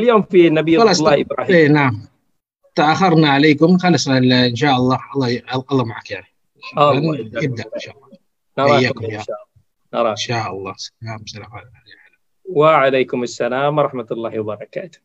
اليوم في نبي الله إبراهيم. اي نعم. تأخرنا عليكم. خلص إن شاء الله. الله الله معك يعني. الله ابدأ إن شاء الله. نراكم إياكم يا إن شاء الله. إن شاء الله. سلام سلام. عليكم وعليكم السلام ورحمة الله وبركاته.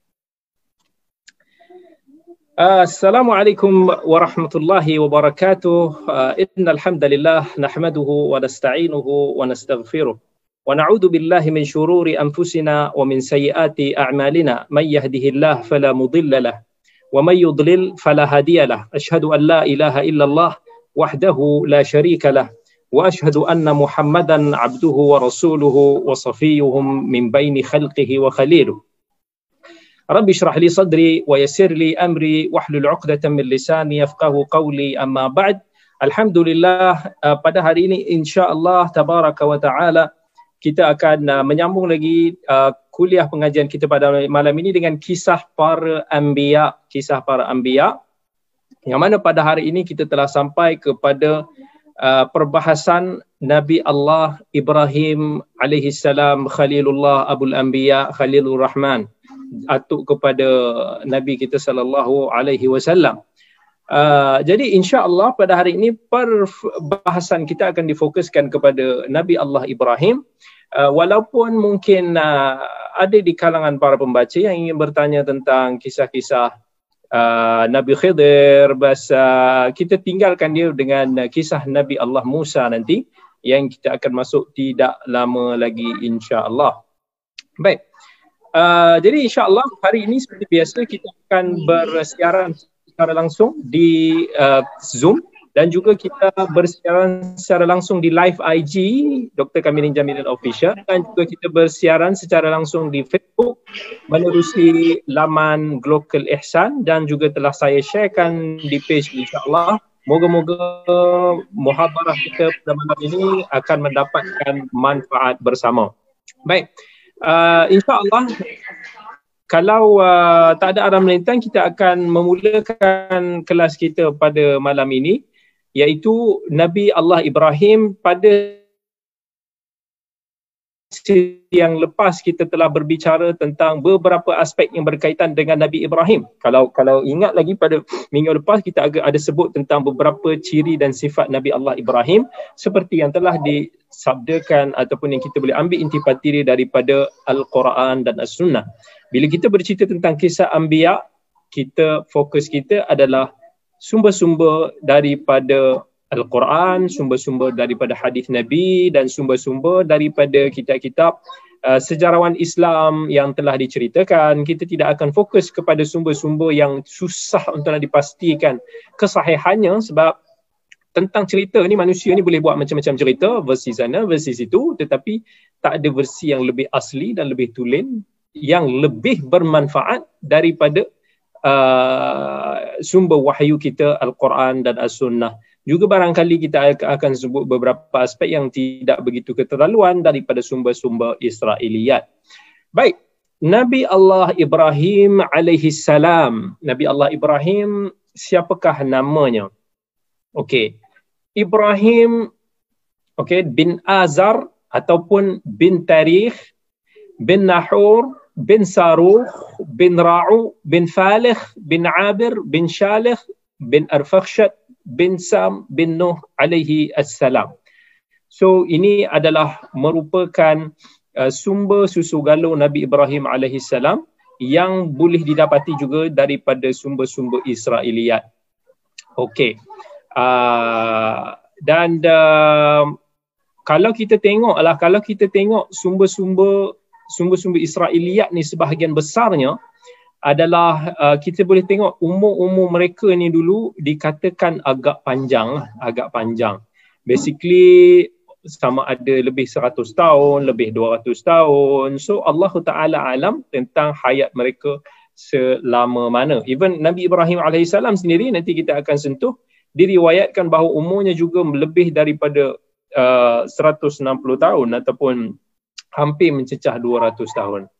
آه، السلام عليكم ورحمة الله وبركاته. آه، إن الحمد لله نحمده ونستعينه ونستغفره. ونعوذ بالله من شرور أنفسنا ومن سيئات أعمالنا. من يهده الله فلا مضل له ومن يضلل فلا هادي له. أشهد أن لا إله إلا الله وحده لا شريك له وأشهد أن محمدا عبده ورسوله وصفيه من بين خلقه وخليله. رب اشرح لي صدري ويسر لي أمري واحلل عقدة من لساني يفقه قولي. أما بعد الحمد لله pada hari ini insya-Allah tabaraka wa taala kita akan uh, menyambung lagi uh, kuliah pengajian kita pada malam ini dengan kisah para anbiya kisah para anbiya yang mana pada hari ini kita telah sampai kepada uh, perbahasan Nabi Allah Ibrahim alaihi salam Khalilullah Abul Anbiya Khalilur Rahman atuk kepada Nabi kita sallallahu alaihi wasallam. Uh, jadi insya-Allah pada hari ini perbahasan kita akan difokuskan kepada Nabi Allah Ibrahim uh, walaupun mungkin uh, ada di kalangan para pembaca yang ingin bertanya tentang kisah-kisah uh, Nabi Khidir bas uh, kita tinggalkan dia dengan uh, kisah Nabi Allah Musa nanti yang kita akan masuk tidak lama lagi insya-Allah. Baik. Uh, jadi insya-Allah hari ini seperti biasa kita akan bersiaran secara langsung di uh, Zoom dan juga kita bersiaran secara langsung di live IG Dr. Kamilin Jamil Official dan juga kita bersiaran secara langsung di Facebook menerusi laman Global Ihsan dan juga telah saya sharekan di page insyaAllah Moga-moga muhabarah kita pada malam ini akan mendapatkan manfaat bersama. Baik, uh, insyaAllah kalau uh, tak ada arah melintang kita akan memulakan kelas kita pada malam ini iaitu Nabi Allah Ibrahim pada yang lepas kita telah berbicara tentang beberapa aspek yang berkaitan dengan Nabi Ibrahim. Kalau kalau ingat lagi pada minggu lepas kita agak ada sebut tentang beberapa ciri dan sifat Nabi Allah Ibrahim seperti yang telah disabdakan ataupun yang kita boleh ambil intipati daripada Al-Quran dan As-Sunnah. Bila kita bercerita tentang kisah Anbiya, kita fokus kita adalah sumber-sumber daripada Al-Quran, sumber-sumber daripada hadis Nabi dan sumber-sumber daripada kitab-kitab uh, sejarawan Islam yang telah diceritakan. Kita tidak akan fokus kepada sumber-sumber yang susah untuk dipastikan kesahihannya sebab tentang cerita ni manusia ni boleh buat macam-macam cerita versi sana versi situ tetapi tak ada versi yang lebih asli dan lebih tulen yang lebih bermanfaat daripada uh, sumber wahyu kita Al-Quran dan As-Sunnah juga barangkali kita akan sebut beberapa aspek yang tidak begitu keterlaluan daripada sumber-sumber Israiliyat. Baik, Nabi Allah Ibrahim alaihi salam. Nabi Allah Ibrahim siapakah namanya? Okey. Ibrahim okey bin Azar ataupun bin Tarikh bin Nahur bin Saruh bin Ra'u bin Falih bin Abir bin Shalih bin Arfakhshat bin Sam bin Nuh alaihi assalam. So ini adalah merupakan uh, sumber susu galur Nabi Ibrahim alaihi salam yang boleh didapati juga daripada sumber-sumber Israiliyat. Okey. Uh, dan uh, kalau kita tengok lah kalau kita tengok sumber-sumber sumber-sumber Israiliyat ni sebahagian besarnya adalah uh, kita boleh tengok umur-umur mereka ni dulu dikatakan agak panjang lah, agak panjang. Basically sama ada lebih 100 tahun, lebih 200 tahun. So Allah Taala alam tentang hayat mereka selama mana. Even Nabi Ibrahim AS sendiri nanti kita akan sentuh diriwayatkan bahawa umurnya juga lebih daripada uh, 160 tahun ataupun hampir mencecah 200 tahun.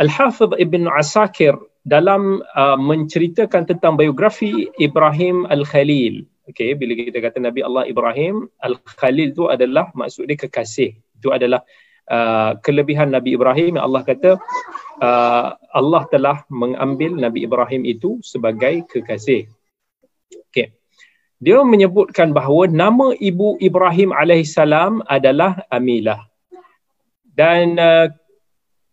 Al-Hafidh Ibn Asakir dalam uh, menceritakan tentang biografi Ibrahim Al-Khalil. Okay, bila kita kata Nabi Allah Ibrahim, Al-Khalil itu adalah maksud dia kekasih. Itu adalah uh, kelebihan Nabi Ibrahim yang Allah kata uh, Allah telah mengambil Nabi Ibrahim itu sebagai kekasih. Okay. Dia menyebutkan bahawa nama ibu Ibrahim alaihissalam adalah Amilah. Dan uh,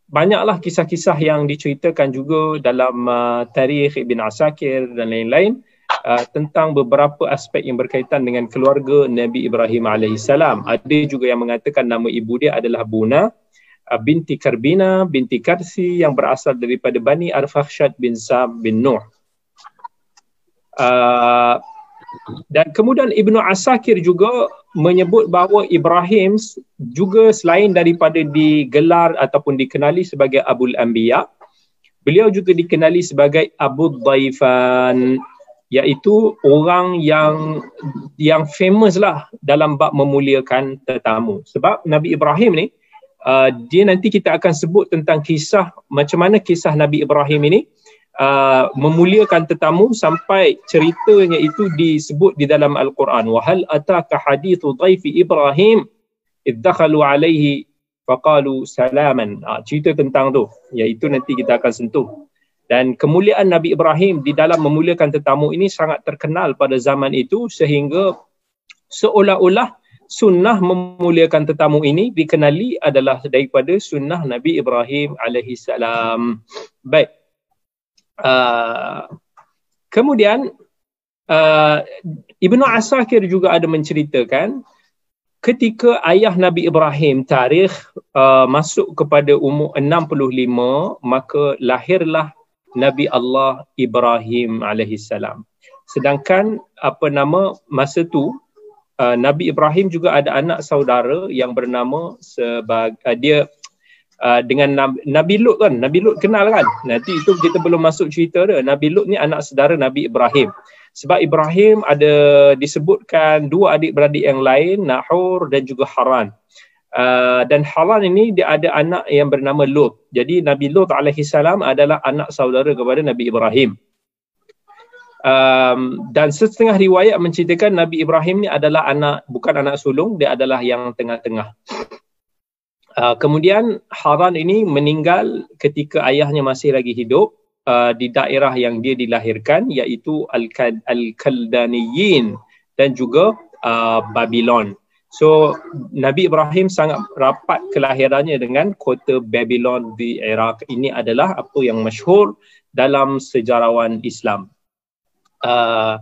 banyaklah kisah-kisah yang diceritakan juga dalam uh, tarikh Ibn Asakir dan lain-lain uh, tentang beberapa aspek yang berkaitan dengan keluarga Nabi Ibrahim alaihissalam. Ada juga yang mengatakan nama ibu dia adalah Buna uh, binti Karbina binti Karsi yang berasal daripada Bani Arfakhshad bin Sam bin Nuh. Uh, dan kemudian Ibnu Asakir juga menyebut bahawa Ibrahim juga selain daripada digelar ataupun dikenali sebagai Abul Anbiya, beliau juga dikenali sebagai Abu Dhaifan iaitu orang yang yang famous lah dalam bab memuliakan tetamu. Sebab Nabi Ibrahim ni uh, dia nanti kita akan sebut tentang kisah macam mana kisah Nabi Ibrahim ini uh, memuliakan tetamu sampai ceritanya itu disebut di dalam Al-Quran. Wahal ataka hadithu dhaifi Ibrahim iddakhalu alaihi faqalu salaman. Uh, cerita tentang tu. Iaitu nanti kita akan sentuh. Dan kemuliaan Nabi Ibrahim di dalam memuliakan tetamu ini sangat terkenal pada zaman itu sehingga seolah-olah sunnah memuliakan tetamu ini dikenali adalah daripada sunnah Nabi Ibrahim alaihi salam. Baik. Uh, kemudian uh, Ibnu Asakir juga ada menceritakan ketika ayah Nabi Ibrahim tarikh uh, masuk kepada umur 65 maka lahirlah Nabi Allah Ibrahim alaihi salam. Sedangkan apa nama masa tu uh, Nabi Ibrahim juga ada anak saudara yang bernama sebagai uh, dia uh, dengan Nabi, Nabi Lut kan. Nabi Lut kenal kan? Nanti itu kita belum masuk cerita dia. Nabi Lut ni anak saudara Nabi Ibrahim. Sebab Ibrahim ada disebutkan dua adik-beradik yang lain, Nahur dan juga Haran. Uh, dan Haran ini dia ada anak yang bernama Lut. Jadi Nabi Lut alaihi salam adalah anak saudara kepada Nabi Ibrahim. Um, dan setengah riwayat menceritakan Nabi Ibrahim ni adalah anak bukan anak sulung dia adalah yang tengah-tengah Uh, kemudian Haran ini meninggal ketika ayahnya masih lagi hidup uh, di daerah yang dia dilahirkan iaitu Al-Kaldaniyin dan juga uh, Babylon. So Nabi Ibrahim sangat rapat kelahirannya dengan kota Babylon di Iraq. Ini adalah apa yang masyhur dalam sejarawan Islam. Uh,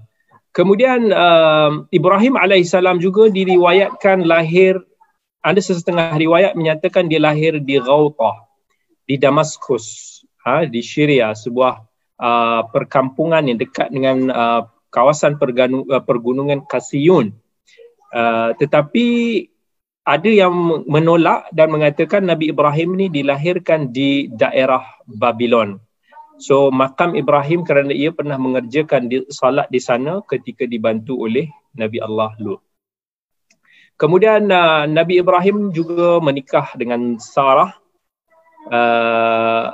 kemudian uh, Ibrahim alaihissalam juga diriwayatkan lahir ada sesetengah riwayat menyatakan dia lahir di Ghautah di Damaskus ha, di Syria sebuah uh, perkampungan yang dekat dengan uh, kawasan perganu, uh, pergunungan Kasiyun. Uh, tetapi ada yang menolak dan mengatakan Nabi Ibrahim ni dilahirkan di daerah Babylon so makam Ibrahim kerana ia pernah mengerjakan di, salat di sana ketika dibantu oleh Nabi Allah Lut Kemudian uh, Nabi Ibrahim juga menikah dengan Sarah. Uh,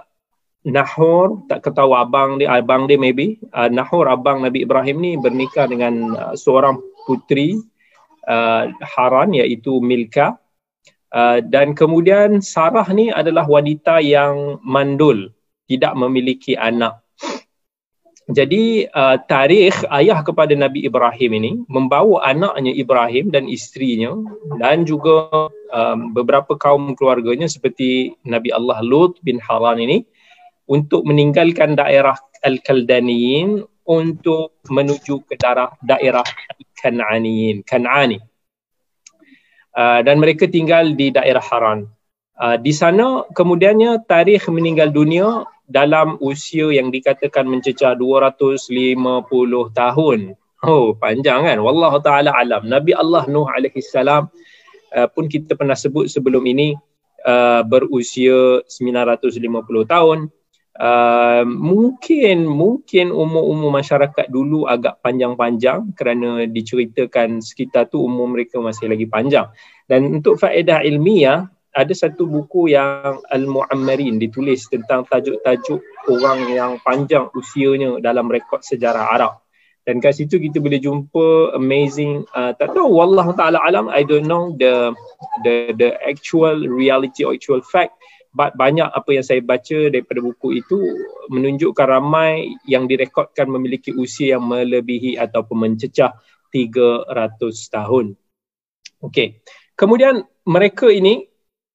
Nahor, tak ketahui abang dia, abang dia maybe. Uh, Nahor, abang Nabi Ibrahim ni bernikah dengan uh, seorang putri uh, Haran iaitu Milka. Uh, dan kemudian Sarah ni adalah wanita yang mandul, tidak memiliki anak. Jadi uh, tarikh ayah kepada Nabi Ibrahim ini membawa anaknya Ibrahim dan isterinya dan juga um, beberapa kaum keluarganya seperti Nabi Allah Lut bin Haran ini untuk meninggalkan daerah Al-Kaldaniyin untuk menuju ke daerah daerah Kan'aniyin, Kan'ani. Uh, dan mereka tinggal di daerah Haran. Uh, di sana kemudiannya tarikh meninggal dunia dalam usia yang dikatakan mencecah 250 tahun. Oh, panjang kan? Wallahu taala alam. Nabi Allah Nuh alaihi salam uh, pun kita pernah sebut sebelum ini uh, berusia 950 tahun. Uh, mungkin mungkin umur-umur masyarakat dulu agak panjang-panjang kerana diceritakan sekitar tu umur mereka masih lagi panjang. Dan untuk faedah ilmiah, ada satu buku yang Al-Mu'ammarin ditulis tentang tajuk-tajuk orang yang panjang usianya dalam rekod sejarah Arab. dan kat situ kita boleh jumpa amazing uh, tak tahu wallah taala alam i don't know the the the actual reality or actual fact but banyak apa yang saya baca daripada buku itu menunjukkan ramai yang direkodkan memiliki usia yang melebihi ataupun mencecah 300 tahun okey kemudian mereka ini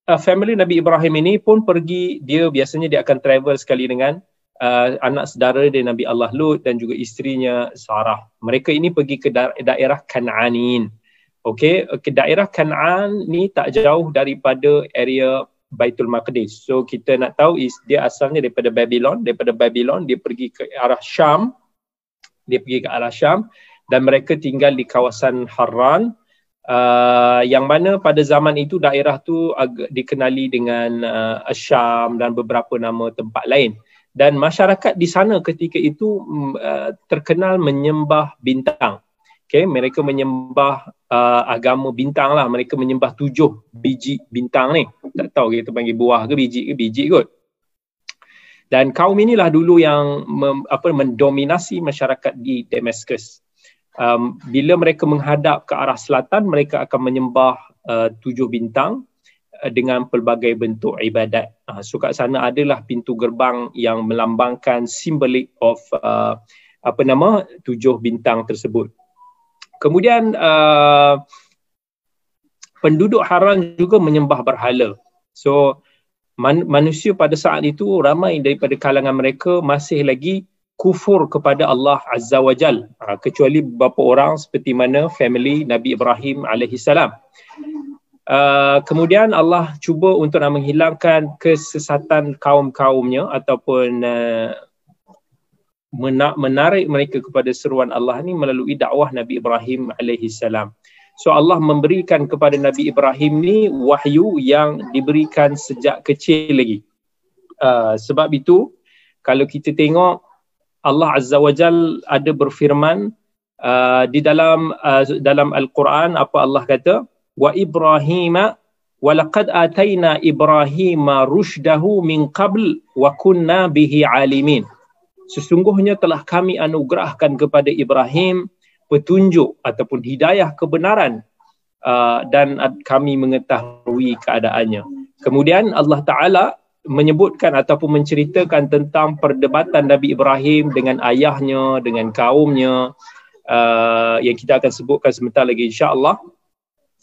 uh, family Nabi Ibrahim ini pun pergi dia biasanya dia akan travel sekali dengan uh, anak saudara dia Nabi Allah Lut dan juga isterinya Sarah. Mereka ini pergi ke da- daerah Kanaanin. Okey, ke daerah Kanaan ni tak jauh daripada area Baitul Maqdis. So kita nak tahu is dia asalnya daripada Babylon, daripada Babylon dia pergi ke arah Syam. Dia pergi ke arah Syam dan mereka tinggal di kawasan Harran. Uh, yang mana pada zaman itu daerah tu agak dikenali dengan uh, Syam dan beberapa nama tempat lain dan masyarakat di sana ketika itu uh, terkenal menyembah bintang. Okay, mereka menyembah uh, agama bintang lah. Mereka menyembah tujuh biji bintang ni. Tak tahu kita panggil buah ke biji ke biji kot. Dan kaum inilah dulu yang mem, apa, mendominasi masyarakat di Damascus. Um, bila mereka menghadap ke arah selatan, mereka akan menyembah uh, tujuh bintang Uh, dengan pelbagai bentuk ibadat. Uh, so kat sana adalah pintu gerbang yang melambangkan simbolik of uh, apa nama tujuh bintang tersebut. Kemudian uh, penduduk Haran juga menyembah berhala. So man- manusia pada saat itu ramai daripada kalangan mereka masih lagi kufur kepada Allah Azza wa Jal. Uh, kecuali beberapa orang seperti mana family Nabi Ibrahim alaihi salam. Uh, kemudian Allah cuba untuk nak menghilangkan kesesatan kaum-kaumnya ataupun uh, menarik mereka kepada seruan Allah ni melalui dakwah Nabi Ibrahim alaihi salam. So Allah memberikan kepada Nabi Ibrahim ni wahyu yang diberikan sejak kecil lagi. Uh, sebab itu kalau kita tengok Allah Azza wa Jal ada berfirman uh, di dalam uh, dalam Al-Quran apa Allah kata? Wa Ibrahim wa laqad atayna Ibrahim rushdahu min qabl wa kunna bihi alimin. Sesungguhnya telah kami anugerahkan kepada Ibrahim petunjuk ataupun hidayah kebenaran uh, dan kami mengetahui keadaannya. Kemudian Allah taala menyebutkan ataupun menceritakan tentang perdebatan Nabi Ibrahim dengan ayahnya dengan kaumnya uh, yang kita akan sebutkan sebentar lagi insya-Allah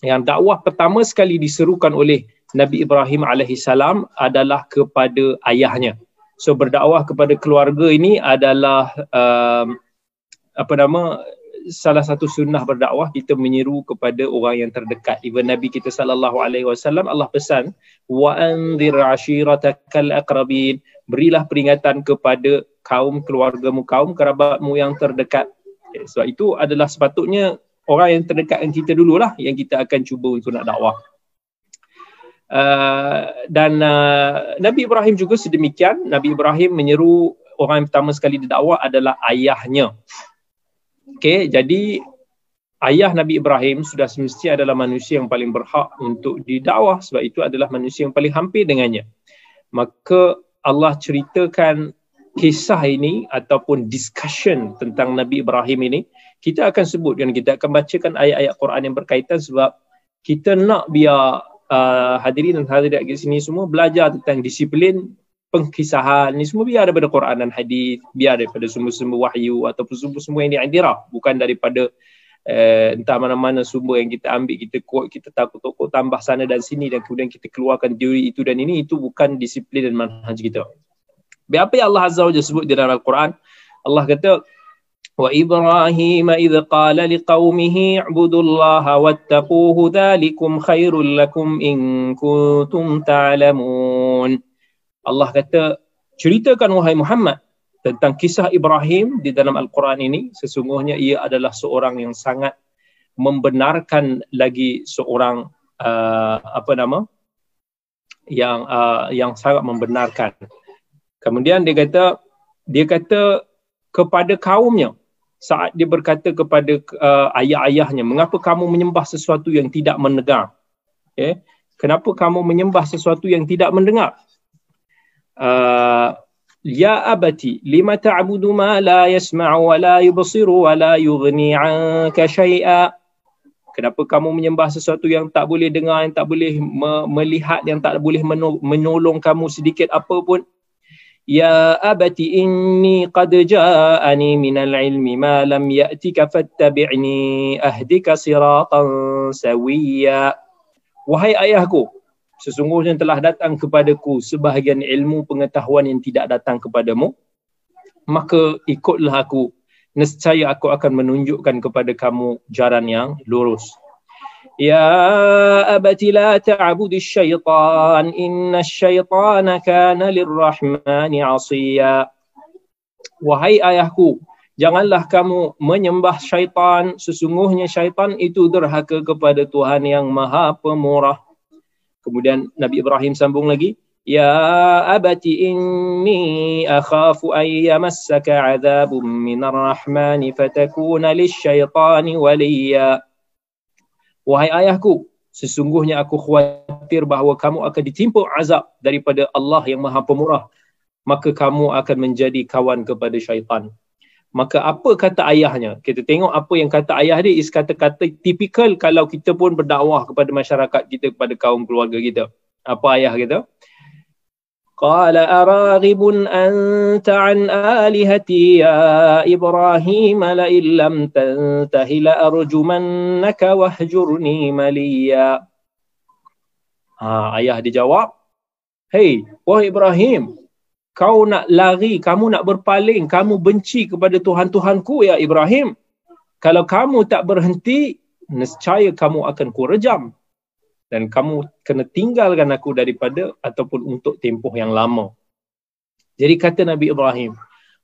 yang dakwah pertama sekali diserukan oleh Nabi Ibrahim alaihi salam adalah kepada ayahnya. So berdakwah kepada keluarga ini adalah um, apa nama salah satu sunnah berdakwah kita menyeru kepada orang yang terdekat. Even Nabi kita sallallahu alaihi wasallam Allah pesan wa anzir ashiratakal aqrabin berilah peringatan kepada kaum keluargamu kaum kerabatmu yang terdekat. Okay, sebab itu adalah sepatutnya orang yang terdekat dengan kita dululah yang kita akan cuba untuk nak dakwah. Uh, dan uh, Nabi Ibrahim juga sedemikian. Nabi Ibrahim menyeru orang yang pertama sekali didakwah adalah ayahnya. Okay, jadi ayah Nabi Ibrahim sudah semestinya adalah manusia yang paling berhak untuk didakwah sebab itu adalah manusia yang paling hampir dengannya. Maka Allah ceritakan kisah ini ataupun discussion tentang Nabi Ibrahim ini kita akan sebut dan kita akan bacakan ayat-ayat Quran yang berkaitan sebab kita nak biar uh, hadirin dan hadirat di sini semua belajar tentang disiplin pengkisahan ni semua biar daripada Quran dan hadis biar daripada sumber-sumber wahyu ataupun sumber-sumber yang diandirah bukan daripada uh, entah mana-mana sumber yang kita ambil kita quote kita takut tokok tambah sana dan sini dan kemudian kita keluarkan teori itu dan ini itu bukan disiplin dan manhaj kita biar apa yang Allah Azza wa Jalla sebut di dalam Al-Quran Allah kata وإبراهيم إذ قال لقومه اعبدوا الله واتقوه ذلكم خير لكم إن كنتم تعلمون Allah kata ceritakan wahai Muhammad tentang kisah Ibrahim di dalam Al-Quran ini sesungguhnya ia adalah seorang yang sangat membenarkan lagi seorang uh, apa nama yang uh, yang sangat membenarkan kemudian dia kata dia kata kepada kaumnya saat dia berkata kepada uh, ayah-ayahnya, mengapa kamu menyembah sesuatu yang tidak mendengar? Okay. Kenapa kamu menyembah sesuatu yang tidak mendengar? Lima ta'budu ma la yasma'u wa la yubsiru wa la yughni 'anka syai'a. Kenapa kamu menyembah sesuatu yang tak boleh dengar, yang tak boleh melihat, yang tak boleh menolong kamu sedikit apa pun? Ya abati inni qad ja'ani minal ilmi ma lam ya'tika fattabi'ni ahdika siratan sawiyya. Wahai ayahku, sesungguhnya telah datang kepadaku sebahagian ilmu pengetahuan yang tidak datang kepadamu. Maka ikutlah aku. Nescaya aku akan menunjukkan kepada kamu jalan yang lurus. Ya abati la ta'budi syaitan. Inna syaitana kana lirrahmani asiya. Wahai ayahku janganlah kamu menyembah syaitan. Sesungguhnya syaitan itu derhaka kepada Tuhan yang maha pemurah Kemudian Nabi Ibrahim sambung lagi, Ya abati inni akhafu an yamassaka adhabun minar rahmani fatakuna lisyaitani waliya. Wahai ayahku, sesungguhnya aku khawatir bahawa kamu akan ditimpa azab daripada Allah yang Maha Pemurah. Maka kamu akan menjadi kawan kepada syaitan maka apa kata ayahnya kita tengok apa yang kata ayah dia is kata-kata tipikal kalau kita pun berdakwah kepada masyarakat kita kepada kaum keluarga kita apa ayah kita قال أراغب أنت عن آلهتي يا إبراهيم لئن لم تنته لأرجمنك واهجرني مليا ha, ayah dia jawab Hey, wahai Ibrahim, kau nak lari, kamu nak berpaling, kamu benci kepada Tuhan-Tuhanku ya Ibrahim. Kalau kamu tak berhenti, nescaya kamu akan kurejam. Dan kamu kena tinggalkan aku daripada ataupun untuk tempoh yang lama. Jadi kata Nabi Ibrahim,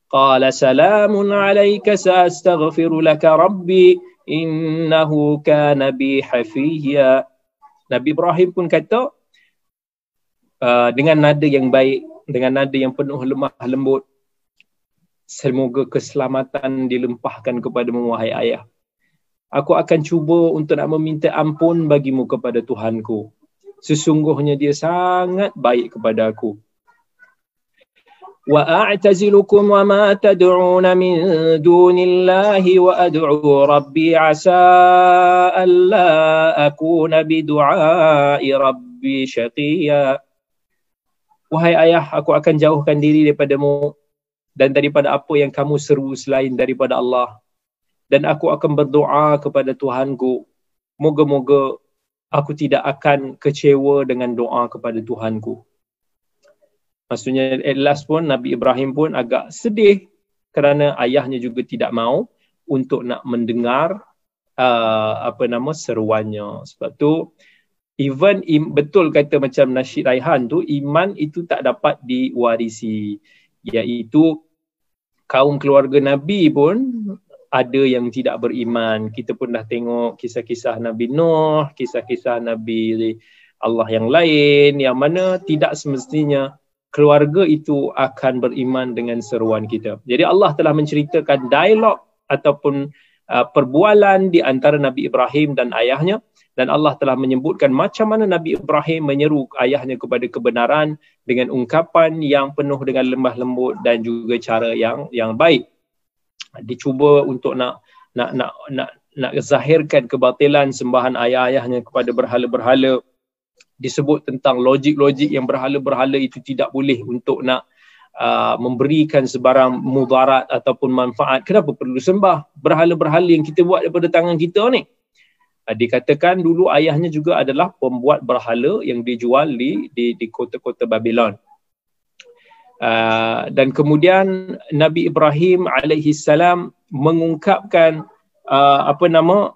Qala salamun alaika sa'astaghfiru laka rabbi innahu kana bi hafiyya. Nabi Ibrahim pun kata uh, dengan nada yang baik, dengan nada yang penuh lemah lembut. Semoga keselamatan dilempahkan kepada wahai ayah. Aku akan cuba untuk nak meminta ampun bagimu kepada Tuhanku. Sesungguhnya dia sangat baik kepada aku. Wa a'tazilukum wa ma tad'un min dunillahi wa ad'u rabbi asa alla akuna bi du'ai rabbi syaqiyya wahai ayah aku akan jauhkan diri daripadamu dan daripada apa yang kamu seru selain daripada Allah. Dan aku akan berdoa kepada Tuhanku. Moga-moga aku tidak akan kecewa dengan doa kepada Tuhanku. Maksudnya at last pun Nabi Ibrahim pun agak sedih kerana ayahnya juga tidak mau untuk nak mendengar uh, apa nama seruannya. Sebab tu even im, betul kata macam Nasyid Raihan tu iman itu tak dapat diwarisi. Iaitu kaum keluarga Nabi pun ada yang tidak beriman. Kita pun dah tengok kisah-kisah Nabi Nuh kisah-kisah Nabi Allah yang lain yang mana tidak semestinya keluarga itu akan beriman dengan seruan kita. Jadi Allah telah menceritakan dialog ataupun uh, perbualan di antara Nabi Ibrahim dan ayahnya dan Allah telah menyebutkan macam mana Nabi Ibrahim menyeru ayahnya kepada kebenaran dengan ungkapan yang penuh dengan lembah lembut dan juga cara yang yang baik. Dicuba untuk nak nak nak nak nak zahirkan kebatilan sembahan ayah-ayahnya kepada berhala-berhala disebut tentang logik-logik yang berhala-berhala itu tidak boleh untuk nak uh, memberikan sebarang mudarat ataupun manfaat. Kenapa perlu sembah berhala-berhala yang kita buat daripada tangan kita ni? Uh, dikatakan dulu ayahnya juga adalah pembuat berhala yang dijual di di, di kota-kota Babylon. Uh, dan kemudian Nabi Ibrahim alaihi salam mengungkapkan uh, apa nama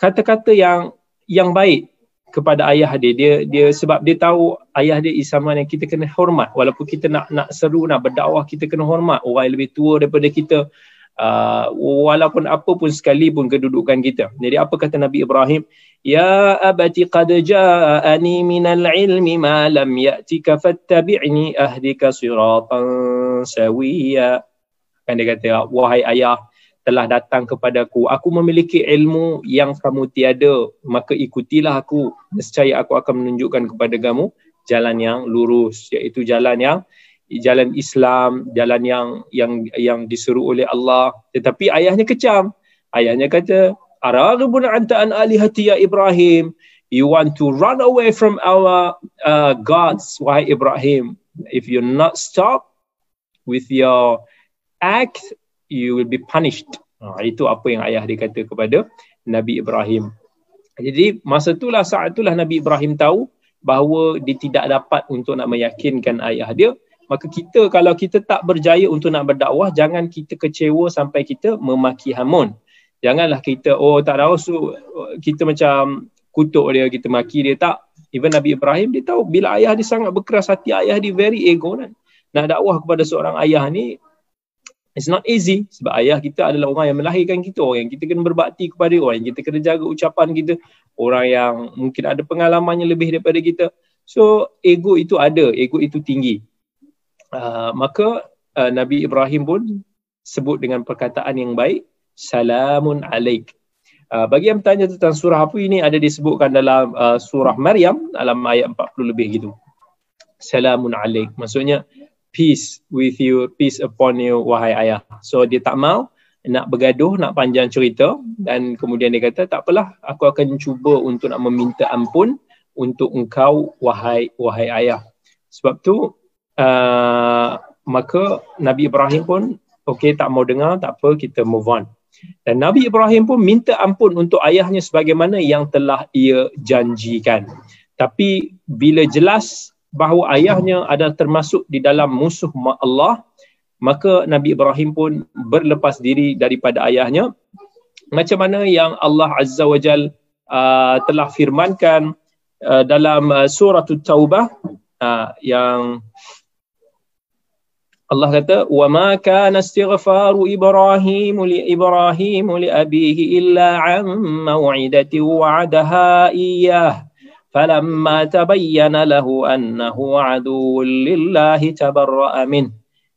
kata-kata yang yang baik kepada ayah dia. Dia dia sebab dia tahu ayah dia isaman yang kita kena hormat. Walaupun kita nak nak seru nak berdakwah kita kena hormat. Orang yang lebih tua daripada kita uh, walaupun apa pun sekalipun kedudukan kita. Jadi apa kata Nabi Ibrahim? Ya abati qad ja'ani minal ilmi ma lam ya'tika fattabi'ni ahdika siratan sawiyya. Kan dia kata, wahai ayah, telah datang kepadaku. Aku memiliki ilmu yang kamu tiada, maka ikutilah aku. Nescaya aku akan menunjukkan kepada kamu jalan yang lurus, iaitu jalan yang jalan Islam, jalan yang yang yang disuruh oleh Allah. Tetapi ayahnya kecam. Ayahnya kata, "Araghibun anta an alihati ya Ibrahim? You want to run away from our uh, gods, wahai Ibrahim? If you not stop with your act, you will be punished." Ha, itu apa yang ayah dia kata kepada Nabi Ibrahim. Jadi masa itulah saat itulah Nabi Ibrahim tahu bahawa dia tidak dapat untuk nak meyakinkan ayah dia maka kita kalau kita tak berjaya untuk nak berdakwah jangan kita kecewa sampai kita memaki hamun. Janganlah kita oh tak tahu so, kita macam kutuk dia kita maki dia. Tak. Even Nabi Ibrahim dia tahu bila ayah dia sangat berkeras hati ayah dia very ego kan. Nak dakwah kepada seorang ayah ni it's not easy. Sebab ayah kita adalah orang yang melahirkan kita orang yang kita kena berbakti kepada orang yang kita kena jaga ucapan kita orang yang mungkin ada pengalamannya lebih daripada kita. So ego itu ada ego itu tinggi Uh, maka uh, Nabi Ibrahim pun sebut dengan perkataan yang baik salamun alaik. Uh, bagi yang bertanya tentang surah apa ini ada disebutkan dalam uh, surah Maryam dalam ayat 40 lebih gitu. Salamun alaik. Maksudnya peace with you peace upon you wahai ayah. So dia tak mau nak bergaduh nak panjang cerita dan kemudian dia kata tak apalah aku akan cuba untuk nak meminta ampun untuk engkau wahai wahai ayah. Sebab tu uh, maka Nabi Ibrahim pun okey tak mau dengar tak apa kita move on. Dan Nabi Ibrahim pun minta ampun untuk ayahnya sebagaimana yang telah ia janjikan. Tapi bila jelas bahawa ayahnya adalah termasuk di dalam musuh Allah maka Nabi Ibrahim pun berlepas diri daripada ayahnya. Macam mana yang Allah Azza wa Jal uh, telah firmankan uh, dalam uh, surah Taubah uh, yang Allah kata wa ma kana istighfaru ibrahim li ibrahim li abihi illa an maw'idati wa'adaha iyyah. Falamma tabayyana lahu annahu aduwwun lillahi tabarra'a min.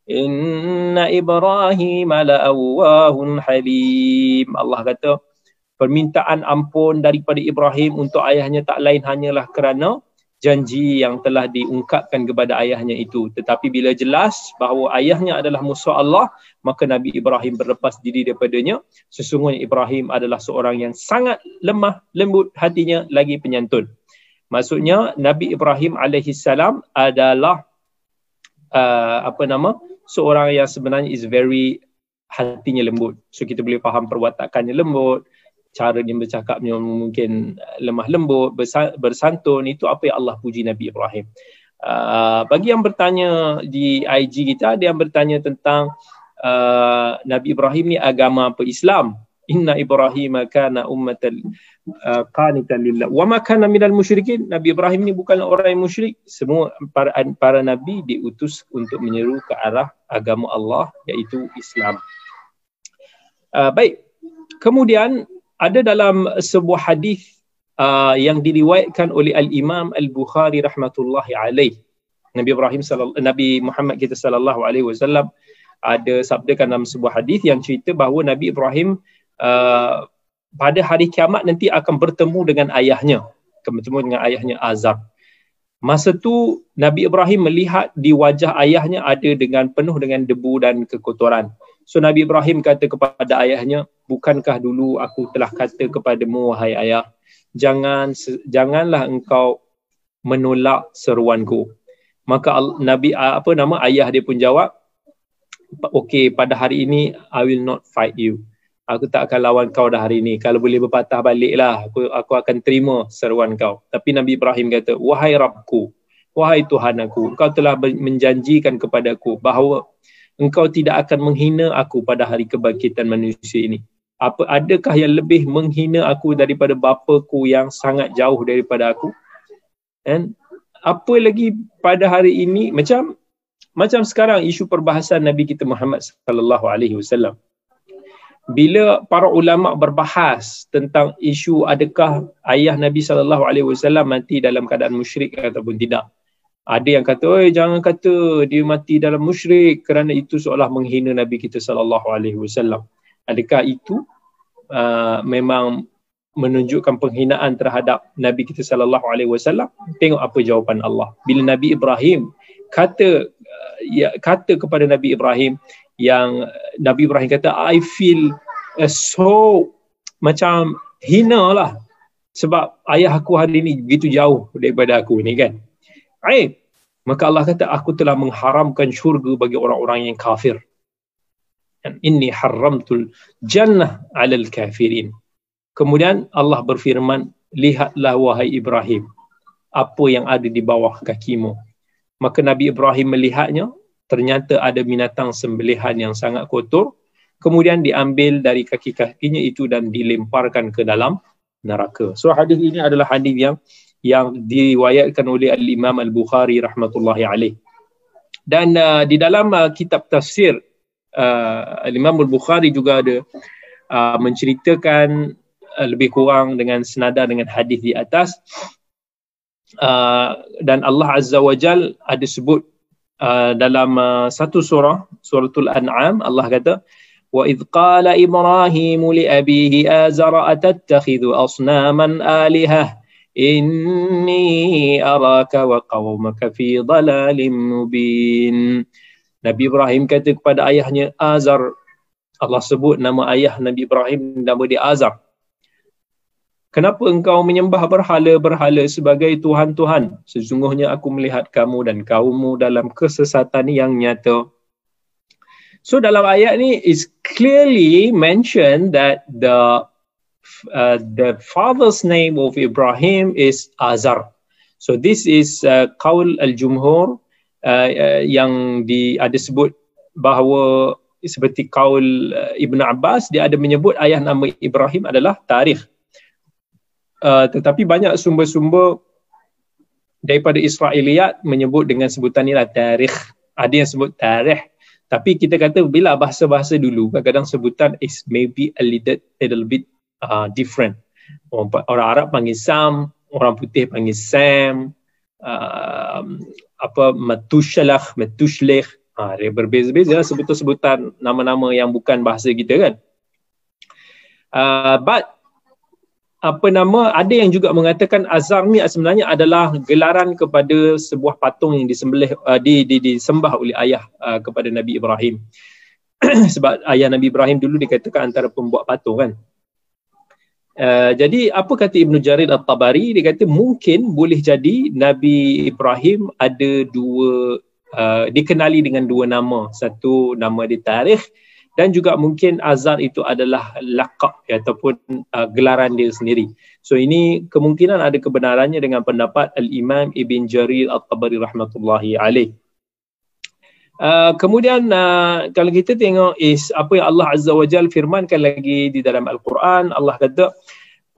Inna ibrahim la'awwahun halim. Allah kata permintaan ampun daripada Ibrahim untuk ayahnya tak lain hanyalah kerana janji yang telah diungkapkan kepada ayahnya itu. Tetapi bila jelas bahawa ayahnya adalah musuh Allah maka Nabi Ibrahim berlepas diri daripadanya. Sesungguhnya Ibrahim adalah seorang yang sangat lemah lembut hatinya lagi penyantun. Maksudnya Nabi Ibrahim alaihi salam adalah uh, apa nama seorang yang sebenarnya is very hatinya lembut. So kita boleh faham perwatakannya lembut cara dia bercakapnya mungkin lemah lembut, bersantun, itu apa yang Allah puji Nabi Ibrahim. Uh, bagi yang bertanya di IG kita, ada yang bertanya tentang uh, Nabi Ibrahim ni agama apa Islam? Inna Ibrahim kana ummatan uh, qanitan lillah. Wa ma kana minal musyrikin. Nabi Ibrahim ni bukan orang yang musyrik. Semua para para nabi diutus untuk menyeru ke arah agama Allah iaitu Islam. Uh, baik. Kemudian ada dalam sebuah hadis uh, yang diriwayatkan oleh al-Imam Al-Bukhari rahmatullahi alaih. Nabi Ibrahim sallallahu Nabi Muhammad kita sallallahu alaihi wasallam ada sabdakan dalam sebuah hadis yang cerita bahawa Nabi Ibrahim uh, pada hari kiamat nanti akan bertemu dengan ayahnya, akan bertemu dengan ayahnya Azar. Masa tu Nabi Ibrahim melihat di wajah ayahnya ada dengan penuh dengan debu dan kekotoran. So Nabi Ibrahim kata kepada ayahnya, bukankah dulu aku telah kata kepadamu wahai ayah, jangan janganlah engkau menolak seruanku. Maka Nabi apa nama ayah dia pun jawab, okay pada hari ini I will not fight you. Aku tak akan lawan kau dah hari ini. Kalau boleh berpatah baliklah, aku aku akan terima seruan kau. Tapi Nabi Ibrahim kata, wahai Rabbku, wahai Tuhan aku, kau telah menjanjikan kepadaku bahawa engkau tidak akan menghina aku pada hari kebangkitan manusia ini. Apa adakah yang lebih menghina aku daripada bapaku yang sangat jauh daripada aku? Dan apa lagi pada hari ini macam macam sekarang isu perbahasan Nabi kita Muhammad sallallahu alaihi wasallam. Bila para ulama berbahas tentang isu adakah ayah Nabi sallallahu alaihi wasallam mati dalam keadaan musyrik ataupun tidak ada yang kata, "Oi, jangan kata dia mati dalam musyrik kerana itu seolah menghina Nabi kita sallallahu alaihi wasallam." Adakah itu uh, memang menunjukkan penghinaan terhadap Nabi kita sallallahu alaihi wasallam? Tengok apa jawapan Allah. Bila Nabi Ibrahim kata uh, ya, kata kepada Nabi Ibrahim yang Nabi Ibrahim kata I feel uh, so macam hina lah sebab ayah aku hari ini begitu jauh daripada aku ni kan. Aib. Maka Allah kata aku telah mengharamkan syurga bagi orang-orang yang kafir. Inni haramtul jannah alal kafirin. Kemudian Allah berfirman, lihatlah wahai Ibrahim apa yang ada di bawah kakimu. Maka Nabi Ibrahim melihatnya, ternyata ada binatang sembelihan yang sangat kotor. Kemudian diambil dari kaki-kakinya itu dan dilemparkan ke dalam neraka. So hadis ini adalah hadis yang yang diriwayatkan oleh Al Imam Al Bukhari rahmatullahi alaih. Dan uh, di dalam uh, kitab tafsir uh, Al Imam Al Bukhari juga ada uh, menceritakan uh, lebih kurang dengan senada dengan hadis di atas. Uh, dan Allah Azza wa Jal ada sebut uh, dalam uh, satu surah suratul An'am Allah kata وإذ قال إبراهيم لأبيه آزر أتتخذ أصناما آلهة إني أراك وقومك في ضلال مبين Nabi Ibrahim kata kepada ayahnya Azar Allah sebut nama ayah Nabi Ibrahim nama dia Azar Kenapa engkau menyembah berhala-berhala sebagai Tuhan-Tuhan? Sesungguhnya aku melihat kamu dan kaummu dalam kesesatan yang nyata. So dalam ayat ni is clearly mentioned that the uh, the father's name of Ibrahim is Azar. So this is uh, qaul al-jumhur uh, uh, yang di ada sebut bahawa seperti qaul uh, Ibn Abbas dia ada menyebut ayah nama Ibrahim adalah Tarikh. Uh, tetapi banyak sumber-sumber daripada Israiliyat menyebut dengan sebutan inilah Tarikh. Ada yang sebut Tarikh tapi kita kata bila bahasa-bahasa dulu kadang-kadang sebutan is maybe a little, a little bit uh, different. Orang, orang Arab panggil Sam, orang putih panggil Sam, uh, apa Matushalah, Matushleh. Ha, dia berbeza-beza lah sebutan-sebutan nama-nama yang bukan bahasa kita kan. Uh, but apa nama ada yang juga mengatakan azar ni sebenarnya adalah gelaran kepada sebuah patung yang disembelih uh, di, di disembah oleh ayah uh, kepada Nabi Ibrahim sebab ayah Nabi Ibrahim dulu dikatakan antara pembuat patung kan uh, jadi apa kata Ibnu Jarir At-Tabari dia kata mungkin boleh jadi Nabi Ibrahim ada dua uh, dikenali dengan dua nama satu nama di tarikh dan juga mungkin azar itu adalah laqab ya, ataupun uh, gelaran dia sendiri. So ini kemungkinan ada kebenarannya dengan pendapat Al-Imam Ibn Jarir At-Tabari rahmatullahi alaih. Uh, kemudian uh, kalau kita tengok is apa yang Allah Azza wa Jal firmankan lagi di dalam Al-Quran Allah kata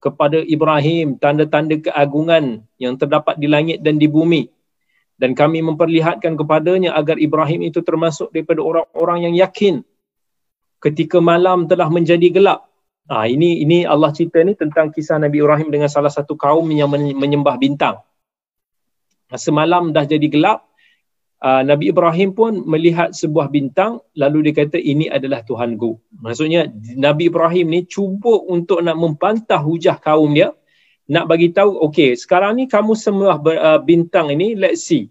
kepada Ibrahim tanda-tanda keagungan yang terdapat di langit dan di bumi dan kami memperlihatkan kepadanya agar Ibrahim itu termasuk daripada orang-orang yang yakin ketika malam telah menjadi gelap. Ha, ini ini Allah cerita ni tentang kisah Nabi Ibrahim dengan salah satu kaum yang menyembah bintang. Masa malam dah jadi gelap, uh, Nabi Ibrahim pun melihat sebuah bintang lalu dia kata ini adalah Tuhanku. Maksudnya Nabi Ibrahim ni cuba untuk nak membantah hujah kaum dia nak bagi tahu okey sekarang ni kamu semua uh, bintang ini let's see.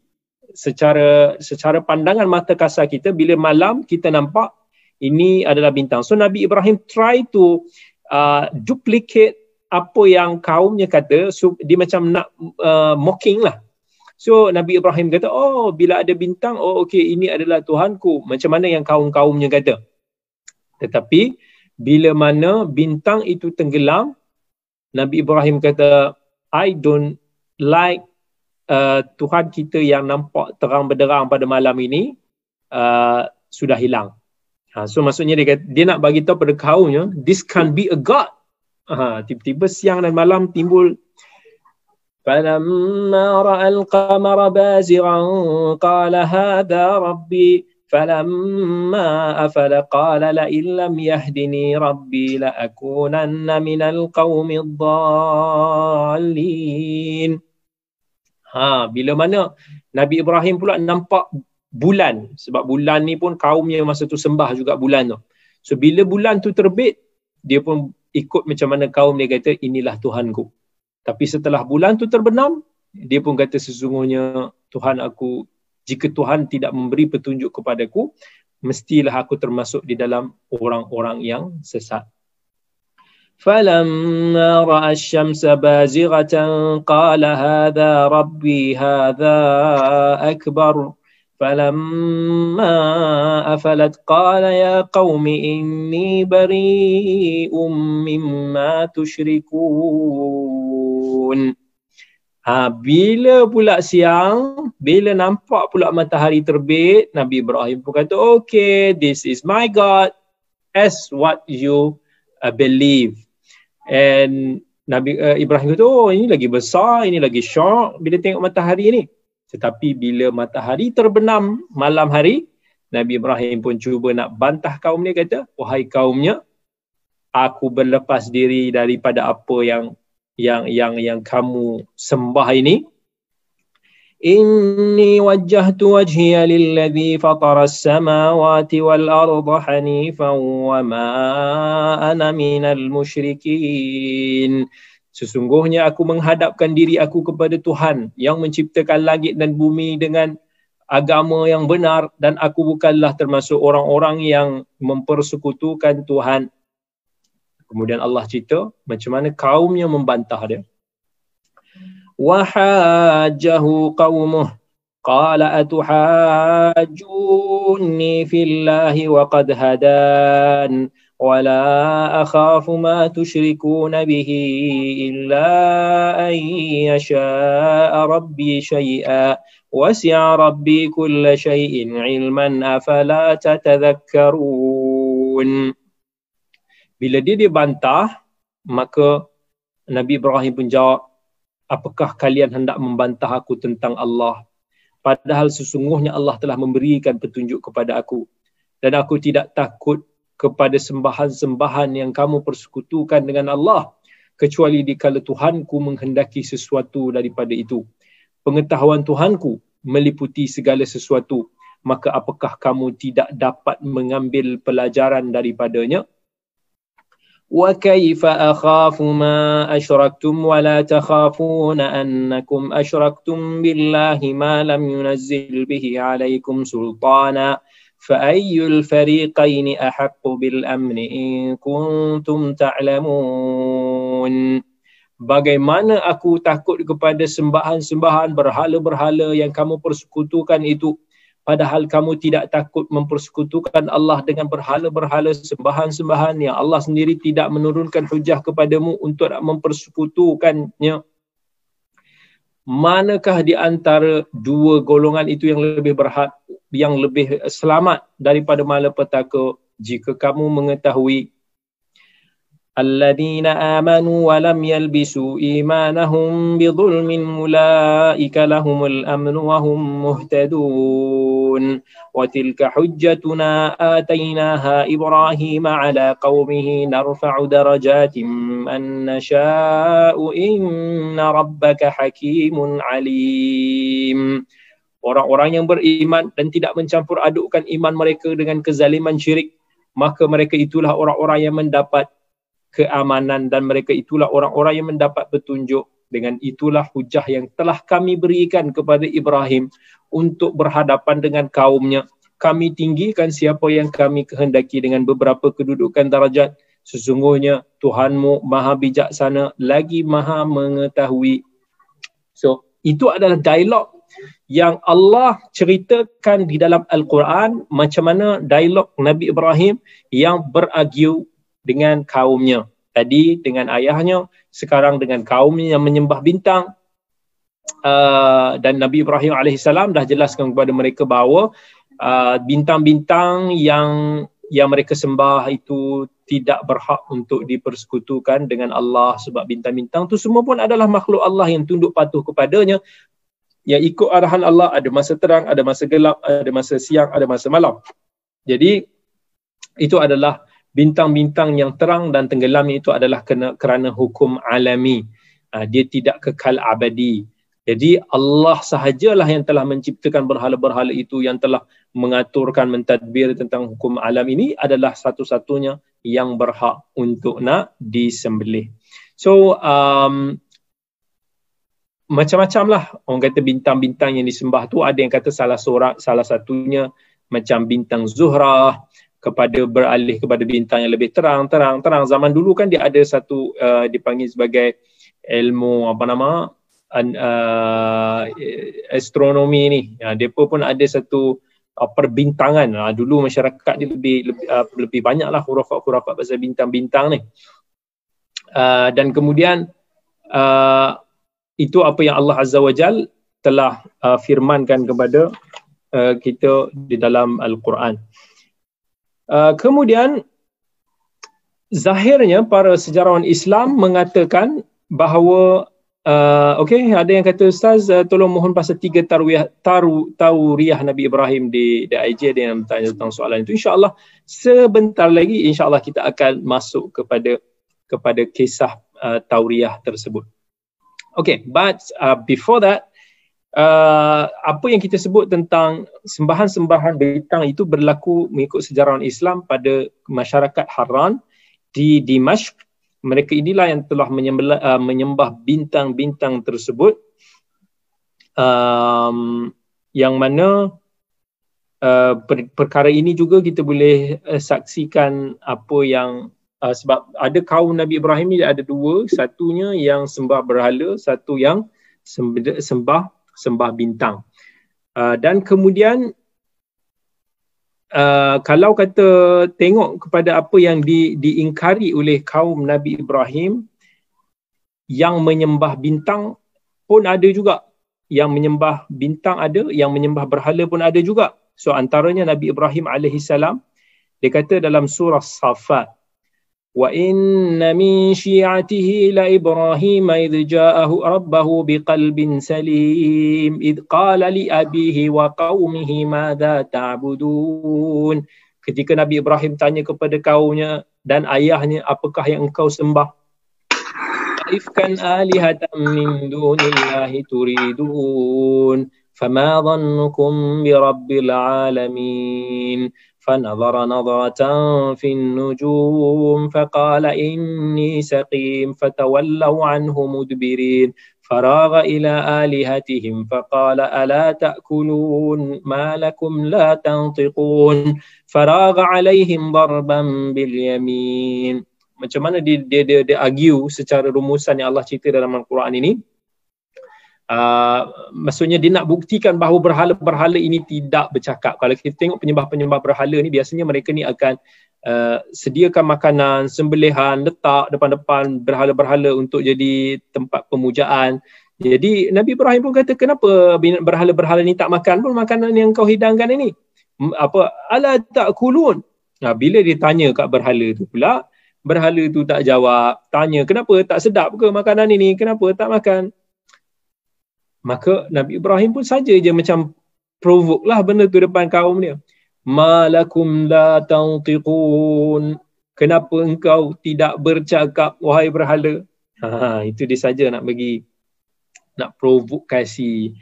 Secara secara pandangan mata kasar kita bila malam kita nampak ini adalah bintang. So Nabi Ibrahim try to uh, duplicate apa yang kaumnya kata so dia macam nak uh, mocking lah so Nabi Ibrahim kata oh bila ada bintang oh okey ini adalah Tuhanku macam mana yang kaum-kaumnya kata tetapi bila mana bintang itu tenggelam Nabi Ibrahim kata, I don't like uh, Tuhan kita yang nampak terang benderang pada malam ini uh, sudah hilang. Ha, so maksudnya dia, kata, dia nak bagi tahu pada kaumnya, this can be a God. Ha, tiba-tiba siang dan malam timbul فلما رأى القمر بازغا قال هذا ربي فلما أفل قال لئن لم يهدني ربي لأكونن من القوم الضالين Ha, bila mana Nabi Ibrahim pula nampak bulan sebab bulan ni pun kaumnya masa tu sembah juga bulan tu. So bila bulan tu terbit dia pun ikut macam mana kaum dia kata inilah Tuhanku. Tapi setelah bulan tu terbenam dia pun kata sesungguhnya Tuhan aku jika Tuhan tidak memberi petunjuk kepadaku mestilah aku termasuk di dalam orang-orang yang sesat. فلما راى الشمس بازغه قال هذا ربي هذا اكبر فلما افلت قال يا قوم اني بريء مما تشركون Ha, bila pula siang, bila nampak pula matahari terbit, Nabi Ibrahim pun kata, okay, this is my God as what you uh, believe. And Nabi uh, Ibrahim kata, oh ini lagi besar, ini lagi syok bila tengok matahari ni. Tetapi bila matahari terbenam malam hari, Nabi Ibrahim pun cuba nak bantah kaum ni kata, wahai kaumnya, aku berlepas diri daripada apa yang yang yang yang kamu sembah ini. إني وجهت وجهي للذي فطر السماوات والأرض حنيفا وما أنا من المشركين Sesungguhnya aku menghadapkan diri aku kepada Tuhan yang menciptakan langit dan bumi dengan agama yang benar dan aku bukanlah termasuk orang-orang yang mempersekutukan Tuhan. Kemudian Allah cerita macam mana kaumnya membantah dia. وحاجه قومه قال أتحاجوني في الله وقد هدان ولا أخاف ما تشركون به إلا أن يشاء ربي شيئا وسع ربي كل شيء علما أفلا تتذكرون Bila dia dibantah, maka Nabi Ibrahim pun jawab, apakah kalian hendak membantah aku tentang Allah? Padahal sesungguhnya Allah telah memberikan petunjuk kepada aku. Dan aku tidak takut kepada sembahan-sembahan yang kamu persekutukan dengan Allah kecuali dikala Tuhanku menghendaki sesuatu daripada itu. Pengetahuan Tuhanku meliputi segala sesuatu. Maka apakah kamu tidak dapat mengambil pelajaran daripadanya وكيف أخاف ما أشركتم ولا تخافون أنكم أشركتم بالله ما لم ينزل به عليكم سلطانا فأي الفريقين أحق بالأمن إن كنتم تعلمون Bagaimana aku takut kepada sembahan-sembahan berhala-berhala yang kamu persekutukan itu padahal kamu tidak takut mempersekutukan Allah dengan berhala-berhala sembahan-sembahan yang Allah sendiri tidak menurunkan hujah kepadamu untuk mempersekutukannya. Manakah di antara dua golongan itu yang lebih berhak yang lebih selamat daripada malapetaka? Jika kamu mengetahui الذين آمنوا ولم يلبسوا إيمانهم بظلم أولئك لهم الأمن وهم مهتدون وتلك حجتنا آتيناها إبراهيم على قومه نرفع درجات من نشاء إن ربك حكيم عليم Orang-orang yang beriman dan tidak mencampur adukkan iman mereka dengan kezaliman syirik, maka mereka itulah orang-orang yang mendapat keamanan dan mereka itulah orang-orang yang mendapat petunjuk. Dengan itulah hujah yang telah kami berikan kepada Ibrahim untuk berhadapan dengan kaumnya. Kami tinggikan siapa yang kami kehendaki dengan beberapa kedudukan darajat sesungguhnya Tuhanmu maha bijaksana lagi maha mengetahui. So itu adalah dialog yang Allah ceritakan di dalam Al-Quran. Macam mana dialog Nabi Ibrahim yang beragiu dengan kaumnya. Tadi dengan ayahnya, sekarang dengan kaumnya yang menyembah bintang. Uh, dan Nabi Ibrahim AS dah jelaskan kepada mereka bahawa uh, bintang-bintang yang yang mereka sembah itu tidak berhak untuk dipersekutukan dengan Allah sebab bintang-bintang tu semua pun adalah makhluk Allah yang tunduk patuh kepadanya yang ikut arahan Allah ada masa terang, ada masa gelap, ada masa siang, ada masa malam. Jadi itu adalah bintang-bintang yang terang dan tenggelam itu adalah kena, kerana hukum alami. Uh, dia tidak kekal abadi. Jadi Allah sahajalah yang telah menciptakan berhala-berhala itu yang telah mengaturkan mentadbir tentang hukum alam ini adalah satu-satunya yang berhak untuk nak disembelih. So um, macam-macam lah orang kata bintang-bintang yang disembah tu ada yang kata salah seorang salah satunya macam bintang Zuhrah kepada beralih kepada bintang yang lebih terang terang terang. Zaman dulu kan dia ada satu uh, dipanggil sebagai ilmu apa nama uh, astronomi ni. Ya, dia pun ada satu uh, perbintangan. Uh, dulu masyarakat dia lebih lebih, uh, lebih banyaklah huruf-huruf pasal bintang-bintang ni. Uh, dan kemudian uh, itu apa yang Allah Azza wa Jal telah uh, firmankan kepada uh, kita di dalam Al-Quran. Uh, kemudian zahirnya para sejarawan Islam mengatakan bahawa uh, okey ada yang kata ustaz uh, tolong mohon pasal tiga tarwiyah taru tauriyah Nabi Ibrahim di di IG ada yang bertanya tentang soalan itu insyaallah sebentar lagi insyaallah kita akan masuk kepada kepada kisah uh, tauriyah tersebut. Okay, but uh, before that, uh, apa yang kita sebut tentang sembahan-sembahan bintang itu berlaku mengikut sejarawan Islam pada masyarakat Haran di Dimashq. Mereka inilah yang telah uh, menyembah bintang-bintang tersebut. Um, yang mana uh, per- perkara ini juga kita boleh uh, saksikan apa yang uh, sebab ada kaum Nabi Ibrahim ni ada dua satunya yang sembah berhala satu yang sembah sembah bintang. Uh, dan kemudian uh, kalau kata tengok kepada apa yang di, diingkari oleh kaum Nabi Ibrahim yang menyembah bintang pun ada juga. Yang menyembah bintang ada yang menyembah berhala pun ada juga. So antaranya Nabi Ibrahim alaihi salam dia kata dalam surah Safat وإن من شيعته لإبراهيم إذ جاءه ربه بقلب سليم إذ قال لأبيه وقومه ماذا تعبدون ketika Nabi Ibrahim tanya kepada kaumnya dan ayahnya apakah yang engkau sembah ifkan alihatan min dunillahi turidun fama dhannukum bi rabbil alamin فنظر نظرة في النجوم فقال إني سقيم فتولوا عنه مدبرين فراغ إلى آلهتهم فقال ألا تأكلون ما لكم لا تنطقون فراغ عليهم ضربا باليمين macam mana dia, dia, dia, dia argue secara rumusan yang Allah cerita dalam Al-Quran ini Uh, maksudnya dia nak buktikan bahawa berhala-berhala ini tidak bercakap. Kalau kita tengok penyembah-penyembah berhala ni biasanya mereka ni akan uh, sediakan makanan, sembelihan, letak depan-depan berhala-berhala untuk jadi tempat pemujaan. Jadi Nabi Ibrahim pun kata kenapa berhala-berhala ni tak makan pun makanan yang kau hidangkan ini? Apa ala tak kulun? Nah, bila dia tanya kat berhala tu pula, berhala tu tak jawab. Tanya kenapa tak sedap ke makanan ini? Kenapa tak makan? Maka Nabi Ibrahim pun saja je macam provoke lah benda tu depan kaum dia. Malakum la tantiqun. Kenapa engkau tidak bercakap wahai berhala? Ha itu dia saja nak bagi nak provokasi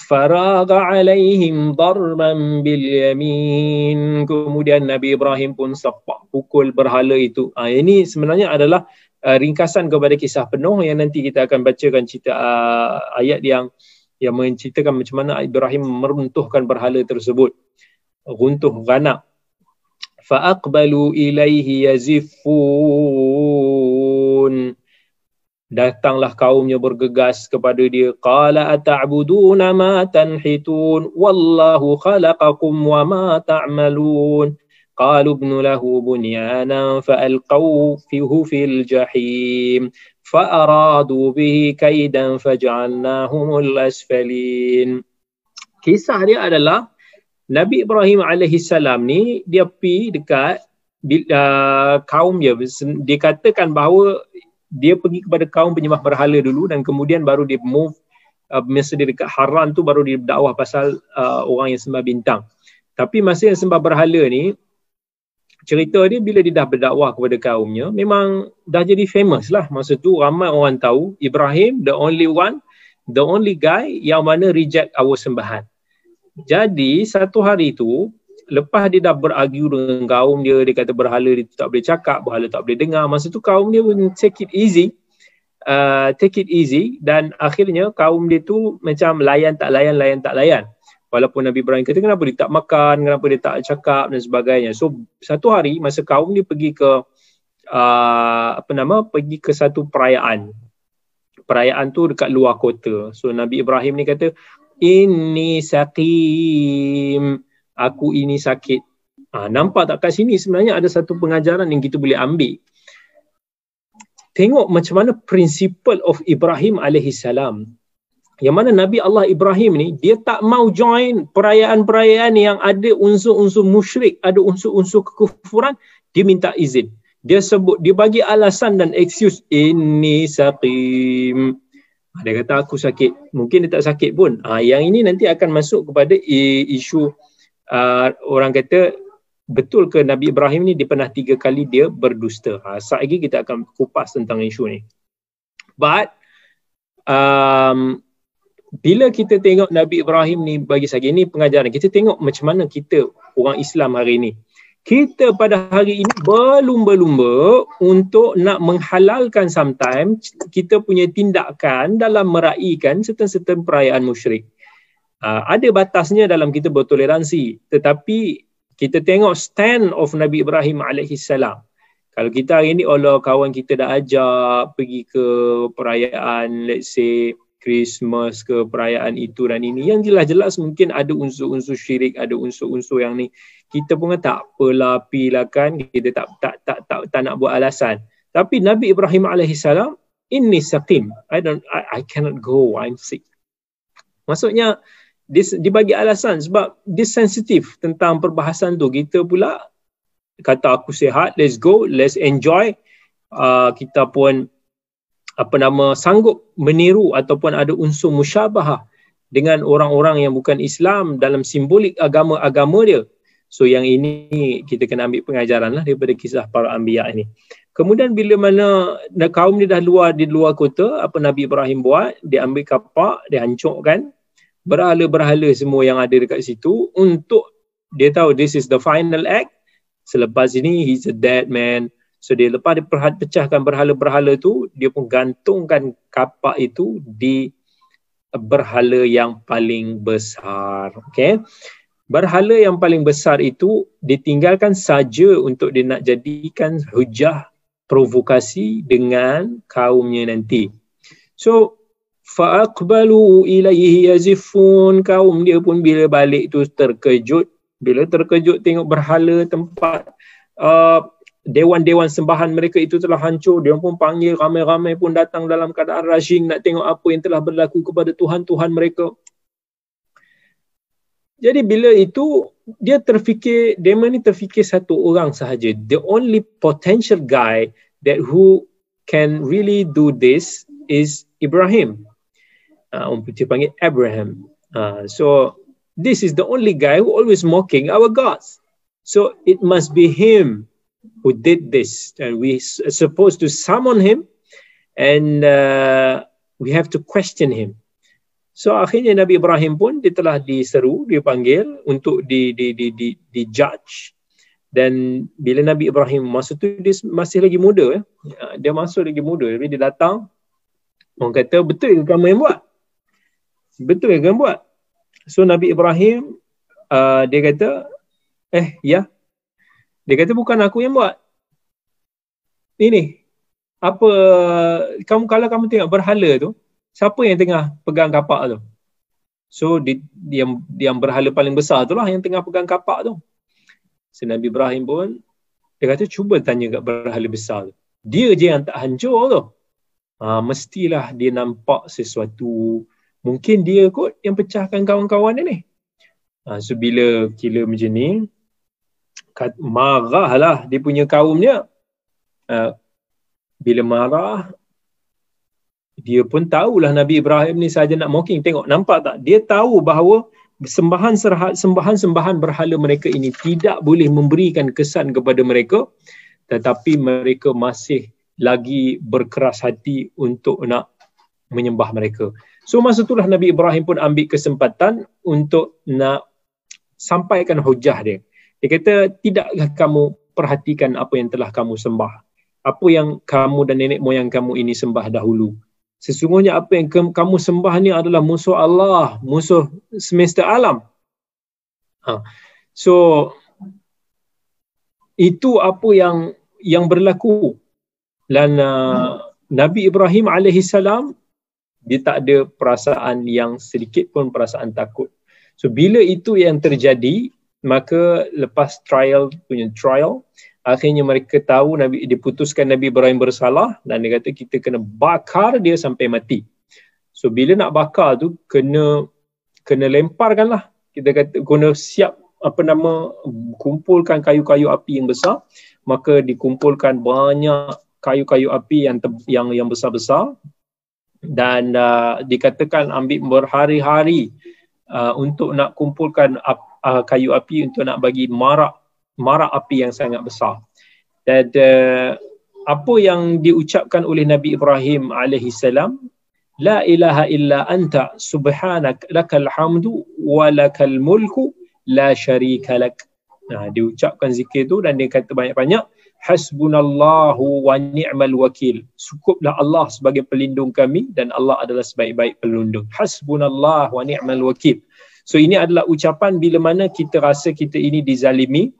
faraga alaihim darban bil yamin. Kemudian Nabi Ibrahim pun sepak pukul berhala itu. Ha, ini sebenarnya adalah uh, ringkasan kepada kisah penuh yang nanti kita akan bacakan cerita uh, ayat yang yang menceritakan macam mana Ibrahim meruntuhkan berhala tersebut. Runtuh ghanak fa aqbalu ilaihi yazifun datanglah kaumnya bergegas kepada dia. Qala ata'buduna ma tanhitun? Wallahu khalaqakum wa ma ta'malun قالوا ابن له بنيانا فألقوا فيه في الجحيم فأرادوا به كيدا فجعلناهم الأسفلين Kisah dia adalah Nabi Ibrahim alaihi salam ni dia pi dekat uh, kaum dia dikatakan bahawa dia pergi kepada kaum penyembah berhala dulu dan kemudian baru dia move uh, masa dia dekat Haran tu baru dia dakwah pasal uh, orang yang sembah bintang. Tapi masa yang sembah berhala ni cerita dia bila dia dah berdakwah kepada kaumnya memang dah jadi famous lah. Masa tu ramai orang tahu Ibrahim the only one the only guy yang mana reject our sembahan. Jadi satu hari tu lepas dia dah beragu dengan kaum dia dia kata berhala dia tak boleh cakap berhala tak boleh dengar. Masa tu kaum dia pun take it easy uh, take it easy. Dan akhirnya kaum dia tu macam layan tak layan layan tak layan walaupun Nabi Ibrahim kata kenapa dia tak makan, kenapa dia tak cakap dan sebagainya. So satu hari masa kaum dia pergi ke uh, apa nama pergi ke satu perayaan. Perayaan tu dekat luar kota. So Nabi Ibrahim ni kata ini sakim aku ini sakit. Ha, nampak tak kat sini sebenarnya ada satu pengajaran yang kita boleh ambil. Tengok macam mana principle of Ibrahim alaihi salam yang mana Nabi Allah Ibrahim ni dia tak mau join perayaan-perayaan yang ada unsur-unsur musyrik, ada unsur-unsur kekufuran, dia minta izin. Dia sebut, dia bagi alasan dan excuse ini saqim. Dia kata aku sakit. Mungkin dia tak sakit pun. Ha, yang ini nanti akan masuk kepada isu uh, orang kata betul ke Nabi Ibrahim ni dia pernah tiga kali dia berdusta. Ha, saat lagi kita akan kupas tentang isu ni. But um, bila kita tengok Nabi Ibrahim ni bagi saya ini pengajaran kita tengok macam mana kita orang Islam hari ini kita pada hari ini berlumba-lumba untuk nak menghalalkan sometimes kita punya tindakan dalam meraihkan certain-certain perayaan musyrik. Uh, ada batasnya dalam kita bertoleransi tetapi kita tengok stand of Nabi Ibrahim alaihi salam. Kalau kita hari ini Allah kawan kita dah ajak pergi ke perayaan let's say Christmas ke perayaan itu dan ini. Yang jelas-jelas mungkin ada unsur-unsur syirik ada unsur-unsur yang ni. Kita pun tak apalah pilah kan. Kita tak tak tak tak, tak nak buat alasan. Tapi Nabi Ibrahim alaihi salam inni saqim. I don't I, I cannot go i'm sick. Maksudnya dia, dia bagi alasan sebab dia sensitif tentang perbahasan tu. Kita pula kata aku sihat let's go let's enjoy. Uh, kita pun apa nama sanggup meniru ataupun ada unsur musyabahah dengan orang-orang yang bukan Islam dalam simbolik agama-agama dia. So yang ini kita kena ambil pengajaran lah daripada kisah para anbiya ini. Kemudian bila mana kaum ni dah luar di luar kota, apa Nabi Ibrahim buat? Dia ambil kapak, dia hancurkan berhala-berhala semua yang ada dekat situ untuk dia tahu this is the final act. Selepas ini he's a dead man. So dia lepas dia pecahkan berhala-berhala tu, dia pun gantungkan kapak itu di berhala yang paling besar. Okay. Berhala yang paling besar itu ditinggalkan saja untuk dia nak jadikan hujah provokasi dengan kaumnya nanti. So faqbalu ilaihi yazifun kaum dia pun bila balik tu terkejut bila terkejut tengok berhala tempat uh, dewan-dewan sembahan mereka itu telah hancur. Dia pun panggil ramai-ramai pun datang dalam keadaan rushing nak tengok apa yang telah berlaku kepada tuhan-tuhan mereka. Jadi bila itu dia terfikir Damon ni terfikir satu orang sahaja. The only potential guy that who can really do this is Ibrahim. Uh, putih panggil Abraham. Uh, so this is the only guy who always mocking our gods. So it must be him who did this and we are supposed to summon him and uh, we have to question him. So akhirnya Nabi Ibrahim pun dia telah diseru dia panggil untuk di di di di, di judge. Dan bila Nabi Ibrahim masa tu dia masih lagi muda eh. dia masuk lagi muda. Tapi dia datang orang kata betul ke kamu yang buat? Betul ke kamu buat? So Nabi Ibrahim uh, dia kata eh ya dia kata bukan aku yang buat. Ini apa kamu kalau kamu tengok berhala tu, siapa yang tengah pegang kapak tu? So di, yang yang berhala paling besar tu lah yang tengah pegang kapak tu. So, Nabi Ibrahim pun dia kata cuba tanya kat berhala besar tu. Dia je yang tak hancur tu. Ha, mestilah dia nampak sesuatu. Mungkin dia kot yang pecahkan kawan-kawan dia ni. Ha, so bila kira macam ni, marahlah dia punya kaumnya uh, bila marah dia pun tahulah Nabi Ibrahim ni saja nak mocking tengok nampak tak dia tahu bahawa sembahan sembahan sembahan berhala mereka ini tidak boleh memberikan kesan kepada mereka tetapi mereka masih lagi berkeras hati untuk nak menyembah mereka. So masa itulah Nabi Ibrahim pun ambil kesempatan untuk nak sampaikan hujah dia. Dia kata, tidakkah kamu perhatikan apa yang telah kamu sembah? Apa yang kamu dan nenek moyang kamu ini sembah dahulu? Sesungguhnya apa yang kamu sembah ni adalah musuh Allah, musuh semesta alam. Ha. So, itu apa yang yang berlaku. Dan uh, Nabi Ibrahim alaihissalam dia tak ada perasaan yang sedikit pun perasaan takut. So bila itu yang terjadi, maka lepas trial punya trial, akhirnya mereka tahu Nabi diputuskan Nabi Ibrahim bersalah dan dia kata kita kena bakar dia sampai mati. So bila nak bakar tu kena kena lemparkanlah. Kita kata kena siap apa nama kumpulkan kayu-kayu api yang besar maka dikumpulkan banyak kayu-kayu api yang yang yang besar-besar dan uh, dikatakan ambil berhari-hari uh, untuk nak kumpulkan ap, uh, kayu api untuk nak bagi marak marak api yang sangat besar. Dan uh, apa yang diucapkan oleh Nabi Ibrahim alaihi salam la ilaha illa anta subhanak lakal hamdu wa lakal mulku la syarika lak. Nah, diucapkan zikir tu dan dia kata banyak-banyak hasbunallahu wa ni'mal wakil. Cukuplah Allah sebagai pelindung kami dan Allah adalah sebaik-baik pelindung. Hasbunallahu wa ni'mal wakil. So ini adalah ucapan bila mana kita rasa kita ini dizalimi.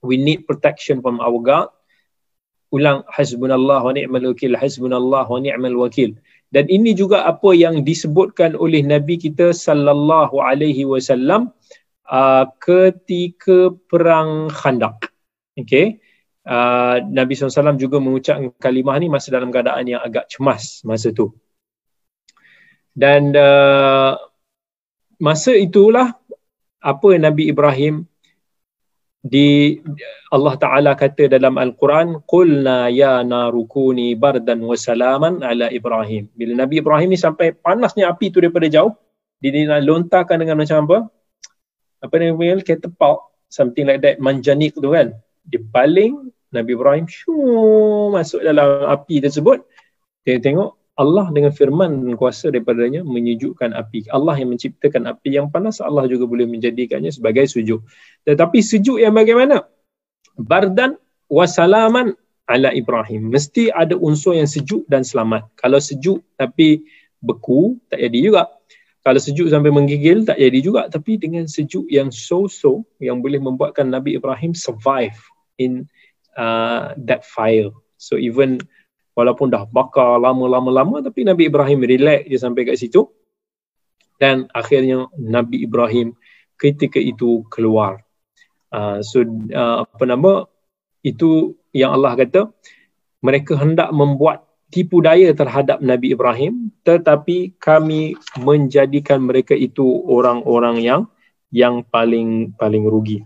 We need protection from our God. Ulang hasbunallahu wa ni'mal wakil. Hasbunallahu wa ni'mal wakil. Dan ini juga apa yang disebutkan oleh Nabi kita sallallahu alaihi wasallam uh, ketika perang Khandaq. Okay uh, Nabi SAW juga mengucapkan kalimah ni masa dalam keadaan yang agak cemas masa tu. Dan uh, masa itulah apa Nabi Ibrahim di Allah Taala kata dalam Al-Quran qulna ya narukuni bardan wa salaman ala Ibrahim. Bila Nabi Ibrahim ni sampai panasnya api tu daripada jauh, dia nak lontarkan dengan macam apa? Apa ni panggil catapult, something like that, manjanik tu kan. Dia baling Nabi Ibrahim syuh, masuk dalam api tersebut dia tengok Allah dengan firman dan kuasa daripadanya menyejukkan api. Allah yang menciptakan api yang panas, Allah juga boleh menjadikannya sebagai sejuk. Tetapi sejuk yang bagaimana? Bardan wasalaman ala Ibrahim. Mesti ada unsur yang sejuk dan selamat. Kalau sejuk tapi beku, tak jadi juga. Kalau sejuk sampai menggigil, tak jadi juga. Tapi dengan sejuk yang so-so, yang boleh membuatkan Nabi Ibrahim survive in uh, that fire. So even walaupun dah bakar lama-lama-lama tapi Nabi Ibrahim relax je sampai kat situ. Dan akhirnya Nabi Ibrahim ketika itu keluar. Uh, so uh, apa nama itu yang Allah kata mereka hendak membuat tipu daya terhadap Nabi Ibrahim tetapi kami menjadikan mereka itu orang-orang yang yang paling paling rugi.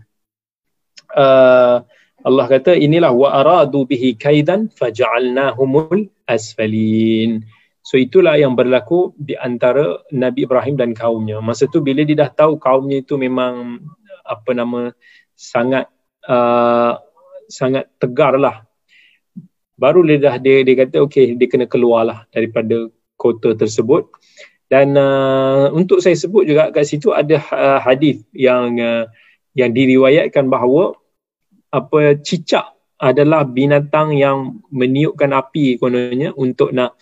Uh, Allah kata inilah wa aradu bihi kaidan faja'alnahumul asfalin. So itulah yang berlaku di antara Nabi Ibrahim dan kaumnya. Masa tu bila dia dah tahu kaumnya itu memang apa nama sangat uh, sangat tegar lah. Baru dia dah dia, dia kata okey dia kena keluarlah daripada kota tersebut. Dan uh, untuk saya sebut juga kat situ ada uh, hadis yang uh, yang diriwayatkan bahawa apa cicak adalah binatang yang meniupkan api kononnya untuk nak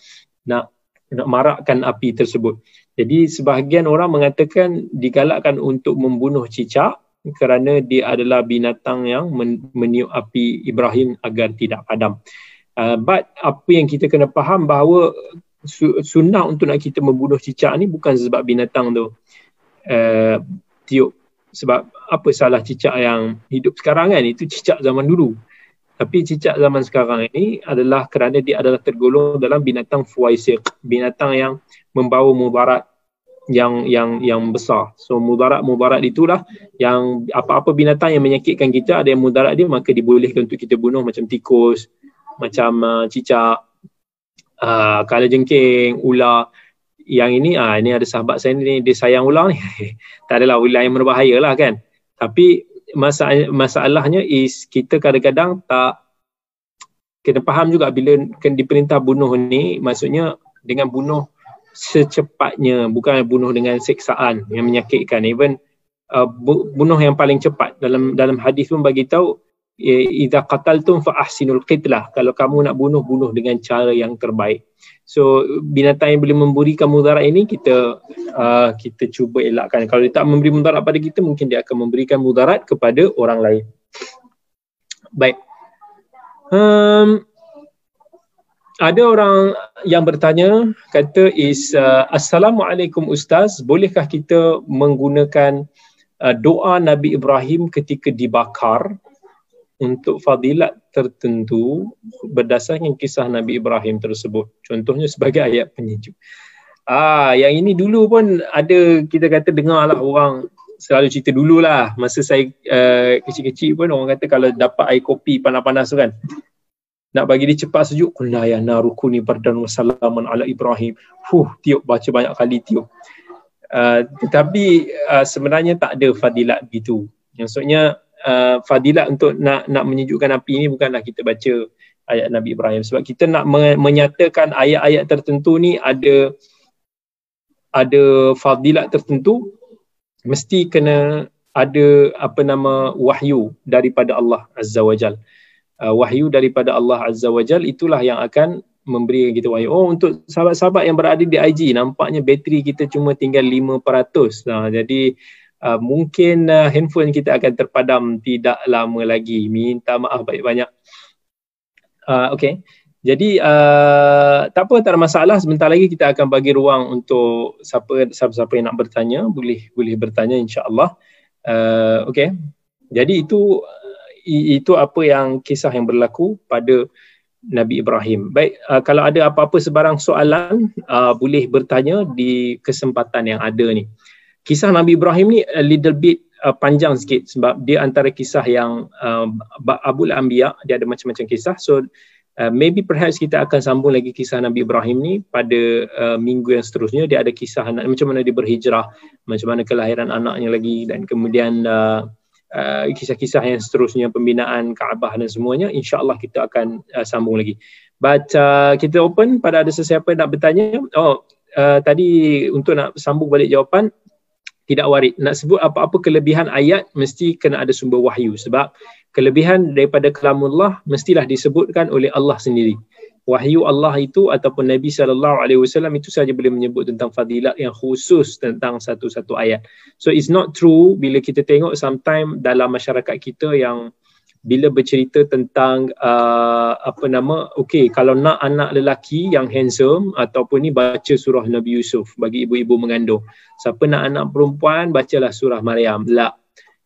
nak nak marakkan api tersebut. Jadi sebahagian orang mengatakan digalakkan untuk membunuh cicak kerana dia adalah binatang yang meniup api Ibrahim agar tidak padam. Uh, but apa yang kita kena faham bahawa sunnah untuk nak kita membunuh cicak ni bukan sebab binatang tu uh, tiup sebab apa salah cicak yang hidup sekarang kan? Itu cicak zaman dulu. Tapi cicak zaman sekarang ini adalah kerana dia adalah tergolong dalam binatang fuaisiq binatang yang membawa mudarat yang yang yang besar. So mudarat mudarat itulah yang apa-apa binatang yang menyakitkan kita ada yang mudarat dia maka dibolehkan untuk kita bunuh. Macam tikus macam uh, cicak uh, kala jengking, ular yang ini ah ini ada sahabat saya ni dia sayang ular ni. tak adalah ular yang berbahaya lah kan. Tapi masalah masalahnya is kita kadang-kadang tak kena faham juga bila kena diperintah bunuh ni maksudnya dengan bunuh secepatnya bukan bunuh dengan seksaan yang menyakitkan even uh, bunuh yang paling cepat dalam dalam hadis pun bagi tahu idza qataltum fa ahsinul qitlah. Kalau kamu nak bunuh bunuh dengan cara yang terbaik. So binatang yang boleh memberikan mudarat ini kita uh, kita cuba elakkan. Kalau dia tak memberi mudarat pada kita mungkin dia akan memberikan mudarat kepada orang lain. Baik. Um, ada orang yang bertanya kata is uh, assalamualaikum ustaz. Bolehkah kita menggunakan uh, doa Nabi Ibrahim ketika dibakar untuk fadilat tertentu berdasarkan kisah Nabi Ibrahim tersebut. Contohnya sebagai ayat penyejuk. Ah, yang ini dulu pun ada kita kata dengar lah orang selalu cerita dululah masa saya uh, kecil-kecil pun orang kata kalau dapat air kopi panas-panas tu kan nak bagi dia cepat sejuk kunna ya narukuni bardan wa salaman ala Ibrahim. Fuh, tiup baca banyak kali tiup. Uh, tetapi uh, sebenarnya tak ada fadilat begitu. Maksudnya uh, fadilat untuk nak nak menyejukkan api ini bukanlah kita baca ayat Nabi Ibrahim sebab kita nak menyatakan ayat-ayat tertentu ni ada ada fadilat tertentu mesti kena ada apa nama wahyu daripada Allah Azza wa Jal. Uh, wahyu daripada Allah Azza wa Jal itulah yang akan memberi kita wahyu. Oh untuk sahabat-sahabat yang berada di IG nampaknya bateri kita cuma tinggal 5%. Nah, jadi uh, mungkin uh, handphone kita akan terpadam tidak lama lagi. Minta maaf banyak-banyak. Uh, okay. Jadi uh, tak apa tak ada masalah sebentar lagi kita akan bagi ruang untuk siapa siapa yang nak bertanya boleh boleh bertanya insya-Allah. Uh, okay. Jadi itu itu apa yang kisah yang berlaku pada Nabi Ibrahim. Baik, uh, kalau ada apa-apa sebarang soalan uh, boleh bertanya di kesempatan yang ada ni kisah Nabi Ibrahim ni a little bit uh, panjang sikit sebab dia antara kisah yang uh, Abul Anbiya dia ada macam-macam kisah. So uh, maybe perhaps kita akan sambung lagi kisah Nabi Ibrahim ni pada uh, minggu yang seterusnya. Dia ada kisah anak, macam mana dia berhijrah macam mana kelahiran anaknya lagi dan kemudian uh, uh, kisah-kisah yang seterusnya pembinaan Kaabah dan semuanya insyaallah kita akan uh, sambung lagi. But uh, kita open pada ada sesiapa nak bertanya. Oh uh, tadi untuk nak sambung balik jawapan tidak warid. Nak sebut apa-apa kelebihan ayat mesti kena ada sumber wahyu sebab kelebihan daripada kalamullah mestilah disebutkan oleh Allah sendiri. Wahyu Allah itu ataupun Nabi sallallahu alaihi wasallam itu saja boleh menyebut tentang fadilat yang khusus tentang satu-satu ayat. So it's not true bila kita tengok sometimes dalam masyarakat kita yang bila bercerita tentang uh, apa nama okey kalau nak anak lelaki yang handsome ataupun ni baca surah Nabi Yusuf bagi ibu-ibu mengandung. Siapa nak anak perempuan bacalah surah Maryam. La.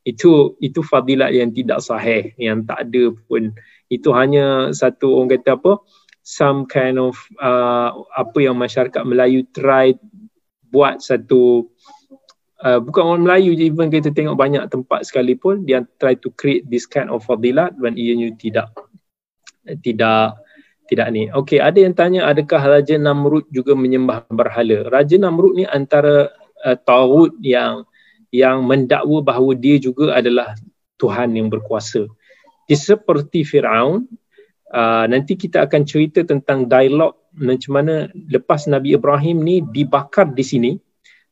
Itu itu fadilat yang tidak sahih yang tak ada pun. Itu hanya satu orang kata apa? Some kind of uh, apa yang masyarakat Melayu try buat satu uh, bukan orang Melayu je even kita tengok banyak tempat sekalipun dia try to create this kind of fadilat when ianya tidak tidak tidak ni. Okey, ada yang tanya adakah Raja Namrud juga menyembah berhala? Raja Namrud ni antara uh, taut yang yang mendakwa bahawa dia juga adalah Tuhan yang berkuasa. Dia seperti Firaun. Uh, nanti kita akan cerita tentang dialog macam mana lepas Nabi Ibrahim ni dibakar di sini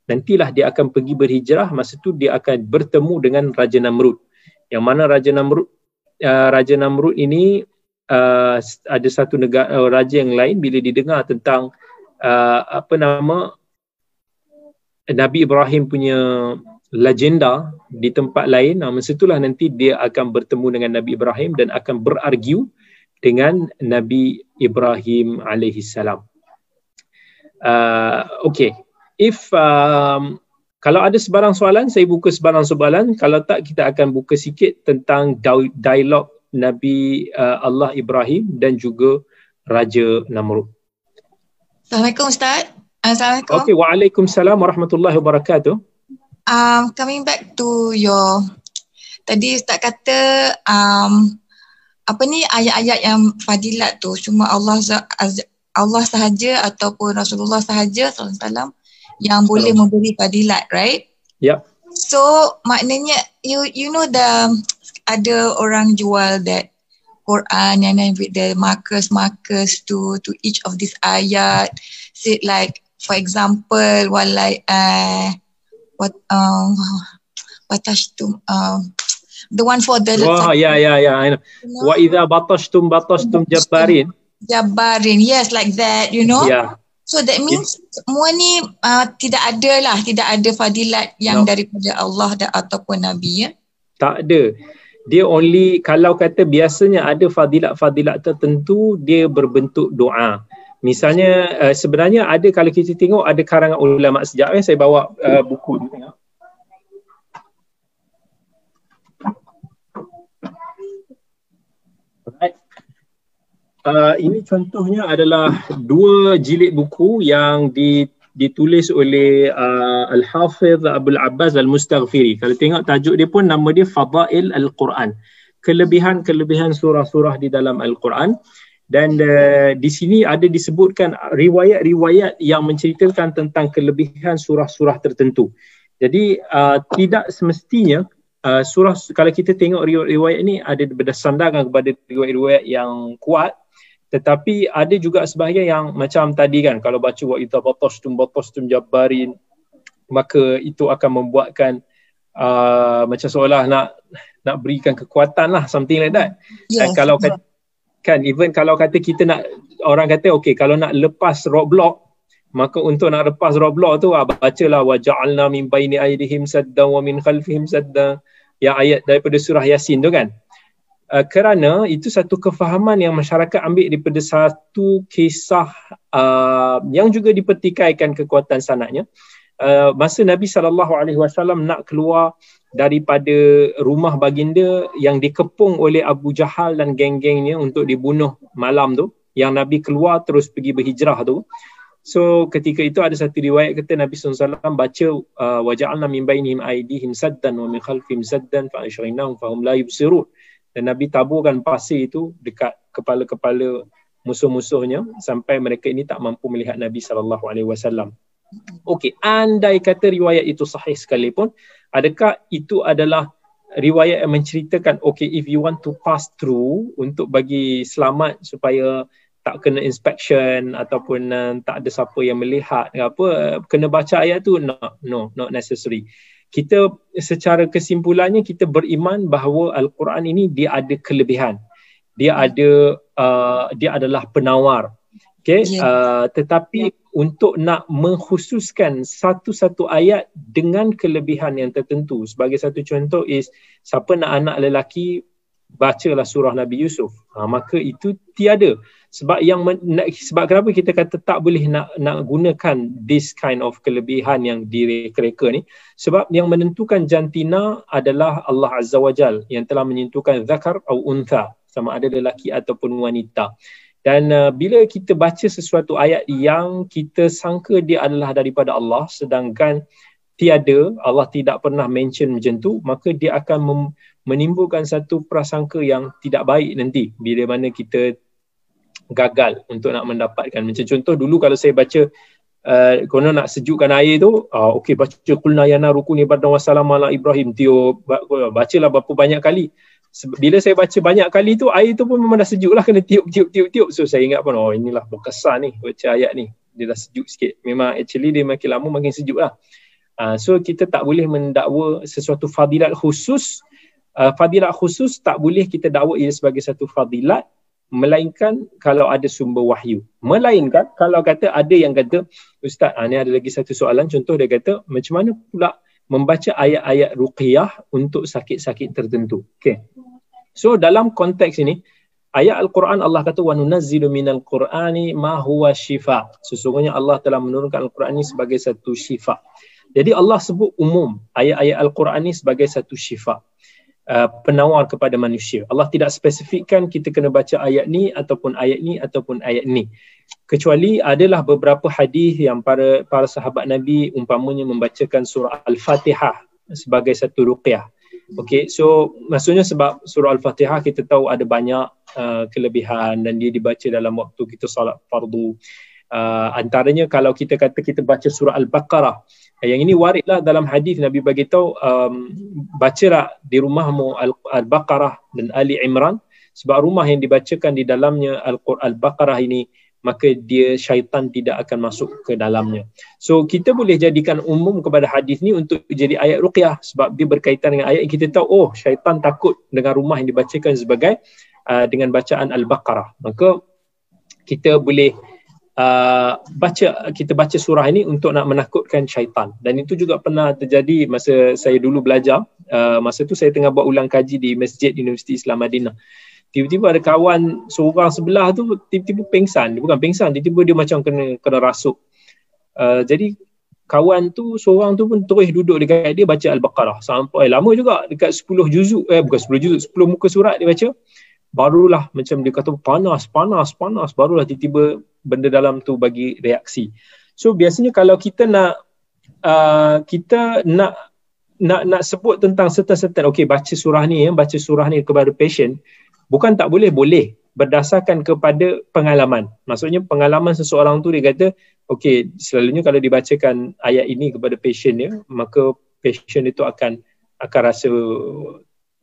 nantilah dia akan pergi berhijrah. Masa tu dia akan bertemu dengan Raja Namrud. Yang mana Raja Namrud uh, Raja Namrud ini uh, ada satu negara uh, raja yang lain bila didengar tentang uh, apa nama Nabi Ibrahim punya legenda di tempat lain. Uh, masa itulah nanti dia akan bertemu dengan Nabi Ibrahim dan akan berargu dengan Nabi Ibrahim alaihi salam uh, okey if um, kalau ada sebarang soalan saya buka sebarang soalan kalau tak kita akan buka sikit tentang dialog Nabi uh, Allah Ibrahim dan juga Raja Namrud. Assalamualaikum Ustaz. Assalamualaikum. Okay, waalaikumsalam warahmatullahi wabarakatuh. Um, coming back to your tadi Ustaz kata um, apa ni ayat-ayat yang fadilat tu cuma Allah Allah sahaja ataupun Rasulullah sahaja SAW yang boleh memberi fadilat, right? Yep. So maknanya you you know the ada orang jual that Quran and then with the markers markers to to each of this ayat. Say like for example, walai uh, what um batashtum um the one for the Wah, ya ya ya. I know. Wa idza batashtum batashtum jabbarin. Jabarin, yes, like that, you know. Ya. So that means semua ni uh, tidak ada lah, tidak ada fadilat yang No. daripada Allah dan ataupun Nabi ya. Tak ada. Dia only kalau kata biasanya ada fadilat-fadilat tertentu dia berbentuk doa. Misalnya uh, sebenarnya ada kalau kita tengok ada karangan ulama sejak eh saya bawa uh, buku ni tengok. Uh, ini contohnya adalah dua jilid buku yang di, ditulis oleh uh, Al-Hafiz Abdul Abbas Al-Mustaghfiri. Kalau tengok tajuk dia pun nama dia Fadail Al-Quran. Kelebihan-kelebihan surah-surah di dalam Al-Quran. Dan uh, di sini ada disebutkan riwayat-riwayat yang menceritakan tentang kelebihan surah-surah tertentu. Jadi uh, tidak semestinya uh, surah kalau kita tengok riwayat-riwayat ini ada berdasarkan kepada riwayat-riwayat yang kuat tetapi ada juga sebahagian yang macam tadi kan kalau baca wa idza batastum batastum jabbarin maka itu akan membuatkan uh, macam seolah nak nak berikan kekuatan lah something like that. Dan Yes. kalau kata, kan even kalau kata kita nak orang kata okey kalau nak lepas roadblock maka untuk nak lepas roadblock tu ah, bacalah wa ja'alna min baini aydihim saddan wa min khalfihim saddan yang ayat daripada surah yasin tu kan uh, kerana itu satu kefahaman yang masyarakat ambil daripada satu kisah uh, yang juga dipertikaikan kekuatan sanadnya uh, masa Nabi sallallahu alaihi wasallam nak keluar daripada rumah baginda yang dikepung oleh Abu Jahal dan geng-gengnya untuk dibunuh malam tu yang Nabi keluar terus pergi berhijrah tu. So ketika itu ada satu riwayat kata Nabi SAW baca uh, waja'alna min bainihim aydihim saddan wa min khalfihim saddan fa ashraynahum fahum la yubsirun dan Nabi taburkan pasir itu dekat kepala-kepala musuh-musuhnya sampai mereka ini tak mampu melihat Nabi sallallahu alaihi wasallam. Okey, andai kata riwayat itu sahih sekalipun, adakah itu adalah riwayat yang menceritakan okay if you want to pass through untuk bagi selamat supaya tak kena inspection ataupun uh, tak ada siapa yang melihat apa kena baca ayat tu no no not necessary kita secara kesimpulannya kita beriman bahawa al-Quran ini dia ada kelebihan. Dia ada uh, dia adalah penawar. Okey Ya. uh, tetapi untuk nak mengkhususkan satu-satu ayat dengan kelebihan yang tertentu sebagai satu contoh is siapa nak anak lelaki bacalah surah Nabi Yusuf. Ha, maka itu tiada sebab yang sebab kenapa kita kata tak boleh nak nak gunakan this kind of kelebihan yang direka-reka ni? Sebab yang menentukan jantina adalah Allah Azza wa Jal yang telah menentukan zakar atau untha sama ada lelaki ataupun wanita. Dan uh, bila kita baca sesuatu ayat yang kita sangka dia adalah daripada Allah sedangkan tiada Allah tidak pernah mention macam tu maka dia akan mem- menimbulkan satu prasangka yang tidak baik nanti. Bila mana kita gagal untuk nak mendapatkan. Macam contoh dulu kalau saya baca uh, konon nak sejukkan air tu uh, okey baca qulna ya narukuni bardan wassalam ala ibrahim tio bacalah berapa banyak kali. Bila saya baca banyak kali tu air tu pun memang dah sejuk lah kena tiup tiup tiup tiup. So saya ingat pun oh inilah berkesan ni baca ayat ni. Dia dah sejuk sikit. Memang actually dia makin lama makin sejuk lah. Uh, so kita tak boleh mendakwa sesuatu fadilat khusus. Uh, fadilat khusus tak boleh kita dakwa ia sebagai satu fadilat melainkan kalau ada sumber wahyu. Melainkan kalau kata ada yang kata ustaz, ah, ni ada lagi satu soalan contoh dia kata macam mana pula membaca ayat-ayat ruqyah untuk sakit-sakit tertentu. Okey. So dalam konteks ini ayat al-Quran Allah kata wa nunazzilu minal qur'ani ma huwa shifa. Sesungguhnya Allah telah menurunkan al-Quran ini sebagai satu syifa. Jadi Allah sebut umum ayat-ayat al-Quran ini sebagai satu syifa. Uh, penawar kepada manusia. Allah tidak spesifikkan kita kena baca ayat ni ataupun ayat ni ataupun ayat ni. Kecuali adalah beberapa hadis yang para para sahabat Nabi umpamanya membacakan surah Al-Fatihah sebagai satu ruqyah. Okay, so maksudnya sebab surah Al-Fatihah kita tahu ada banyak uh, kelebihan dan dia dibaca dalam waktu kita salat fardu. Uh, antaranya kalau kita kata kita baca surah Al-Baqarah, yang ini waridlah dalam hadis Nabi bagi tahu um, bacalah di rumahmu Al-Baqarah dan Ali Imran sebab rumah yang dibacakan di dalamnya Al-Quran Al-Baqarah ini maka dia syaitan tidak akan masuk ke dalamnya. So kita boleh jadikan umum kepada hadis ni untuk jadi ayat ruqyah sebab dia berkaitan dengan ayat yang kita tahu oh syaitan takut dengan rumah yang dibacakan sebagai uh, dengan bacaan Al-Baqarah. Maka kita boleh uh, baca kita baca surah ini untuk nak menakutkan syaitan. Dan itu juga pernah terjadi masa saya dulu belajar. Uh, masa tu saya tengah buat ulang kaji di Masjid Universiti Islam Madinah. Tiba-tiba ada kawan seorang sebelah tu tiba-tiba pengsan dia bukan pengsan tiba-tiba dia macam kena kena rasuk. Uh, jadi kawan tu seorang tu pun terus duduk dekat dia baca al-baqarah. Sampai lama juga dekat 10 juzuk eh bukan 10 juzuk 10 muka surat dia baca barulah macam dia kata panas panas panas. Barulah tiba-tiba benda dalam tu bagi reaksi. So biasanya kalau kita nak uh, kita nak nak nak sebut tentang serta-serta okey baca surah ni ya baca surah ni kepada patient bukan tak boleh boleh. Berdasarkan kepada pengalaman. Maksudnya pengalaman seseorang tu dia kata okey selalunya kalau dibacakan ayat ini kepada patient dia maka patient itu akan akan rasa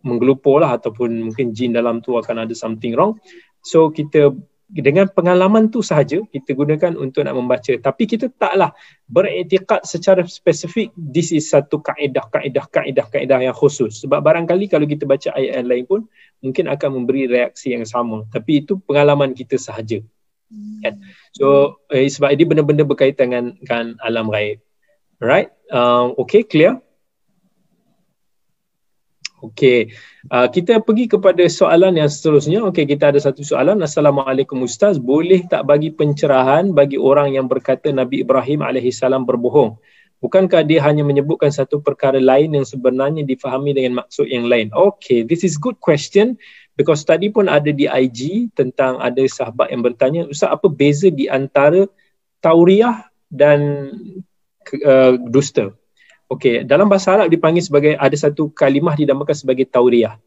menggelupur lah ataupun mungkin jin dalam tu akan ada something wrong. So kita dengan pengalaman tu sahaja kita gunakan untuk nak membaca. Tapi kita taklah beriktikad secara spesifik this is satu kaedah kaedah kaedah kaedah yang khusus. Sebab barangkali kalau kita baca ayat yang lain pun mungkin akan memberi reaksi yang sama. Tapi itu pengalaman kita sahaja. Kan? So eh, sebab ini benda-benda berkaitan dengan kan alam gaib. Right um, okay clear Okey, uh, kita pergi kepada soalan yang seterusnya. Okey, kita ada satu soalan. Assalamualaikum Ustaz, boleh tak bagi pencerahan bagi orang yang berkata Nabi Ibrahim AS berbohong? Bukankah dia hanya menyebutkan satu perkara lain yang sebenarnya difahami dengan maksud yang lain? Okey, this is good question because tadi pun ada di IG tentang ada sahabat yang bertanya, Ustaz apa beza di antara tauriah dan uh, dusta? Okey, dalam bahasa Arab dipanggil sebagai ada satu kalimah dinamakan sebagai tauriah.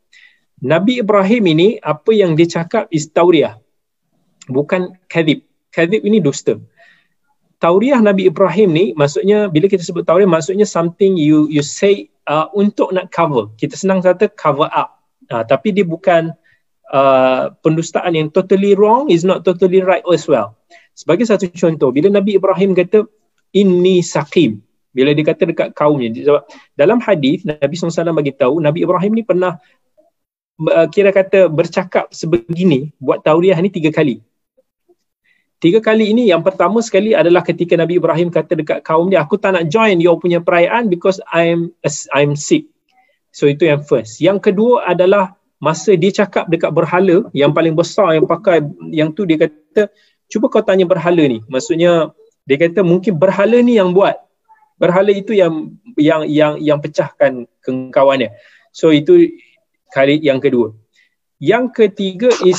Nabi Ibrahim ini apa yang dia cakap is tauriah. Bukan kadhib. Kadhib ini dusta. Tauriah Nabi Ibrahim ni maksudnya bila kita sebut tauriah maksudnya something you you say uh, untuk nak cover. Kita senang kata cover up. Uh, tapi dia bukan uh, pendustaan yang totally wrong is not totally right as well. Sebagai satu contoh, bila Nabi Ibrahim kata inni saqim, bila dia kata dekat kaumnya sebab dalam hadis Nabi SAW bagi tahu Nabi Ibrahim ni pernah uh, kira kata bercakap sebegini buat tauriah ni tiga kali. Tiga kali ini yang pertama sekali adalah ketika Nabi Ibrahim kata dekat kaum dia aku tak nak join your punya perayaan because I'm I'm sick. So itu yang first. Yang kedua adalah masa dia cakap dekat berhala yang paling besar yang pakai yang tu dia kata cuba kau tanya berhala ni. Maksudnya dia kata mungkin berhala ni yang buat berhala itu yang yang yang yang pecahkan kengkawannya. So itu kali yang kedua. Yang ketiga is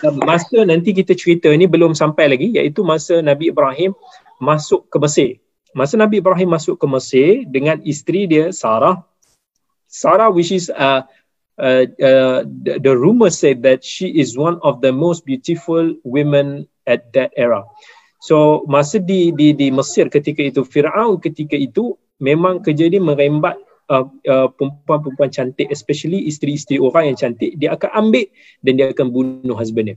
uh, masa nanti kita cerita ni belum sampai lagi iaitu masa Nabi Ibrahim masuk ke Mesir. Masa Nabi Ibrahim masuk ke Mesir dengan isteri dia Sarah. Sarah which is uh, uh, uh, the, the rumor said that she is one of the most beautiful women at that era. So masa di di di Mesir ketika itu Firaun ketika itu memang kerja dia merembat uh, uh, perempuan-perempuan cantik especially isteri-isteri orang yang cantik dia akan ambil dan dia akan bunuh husband dia.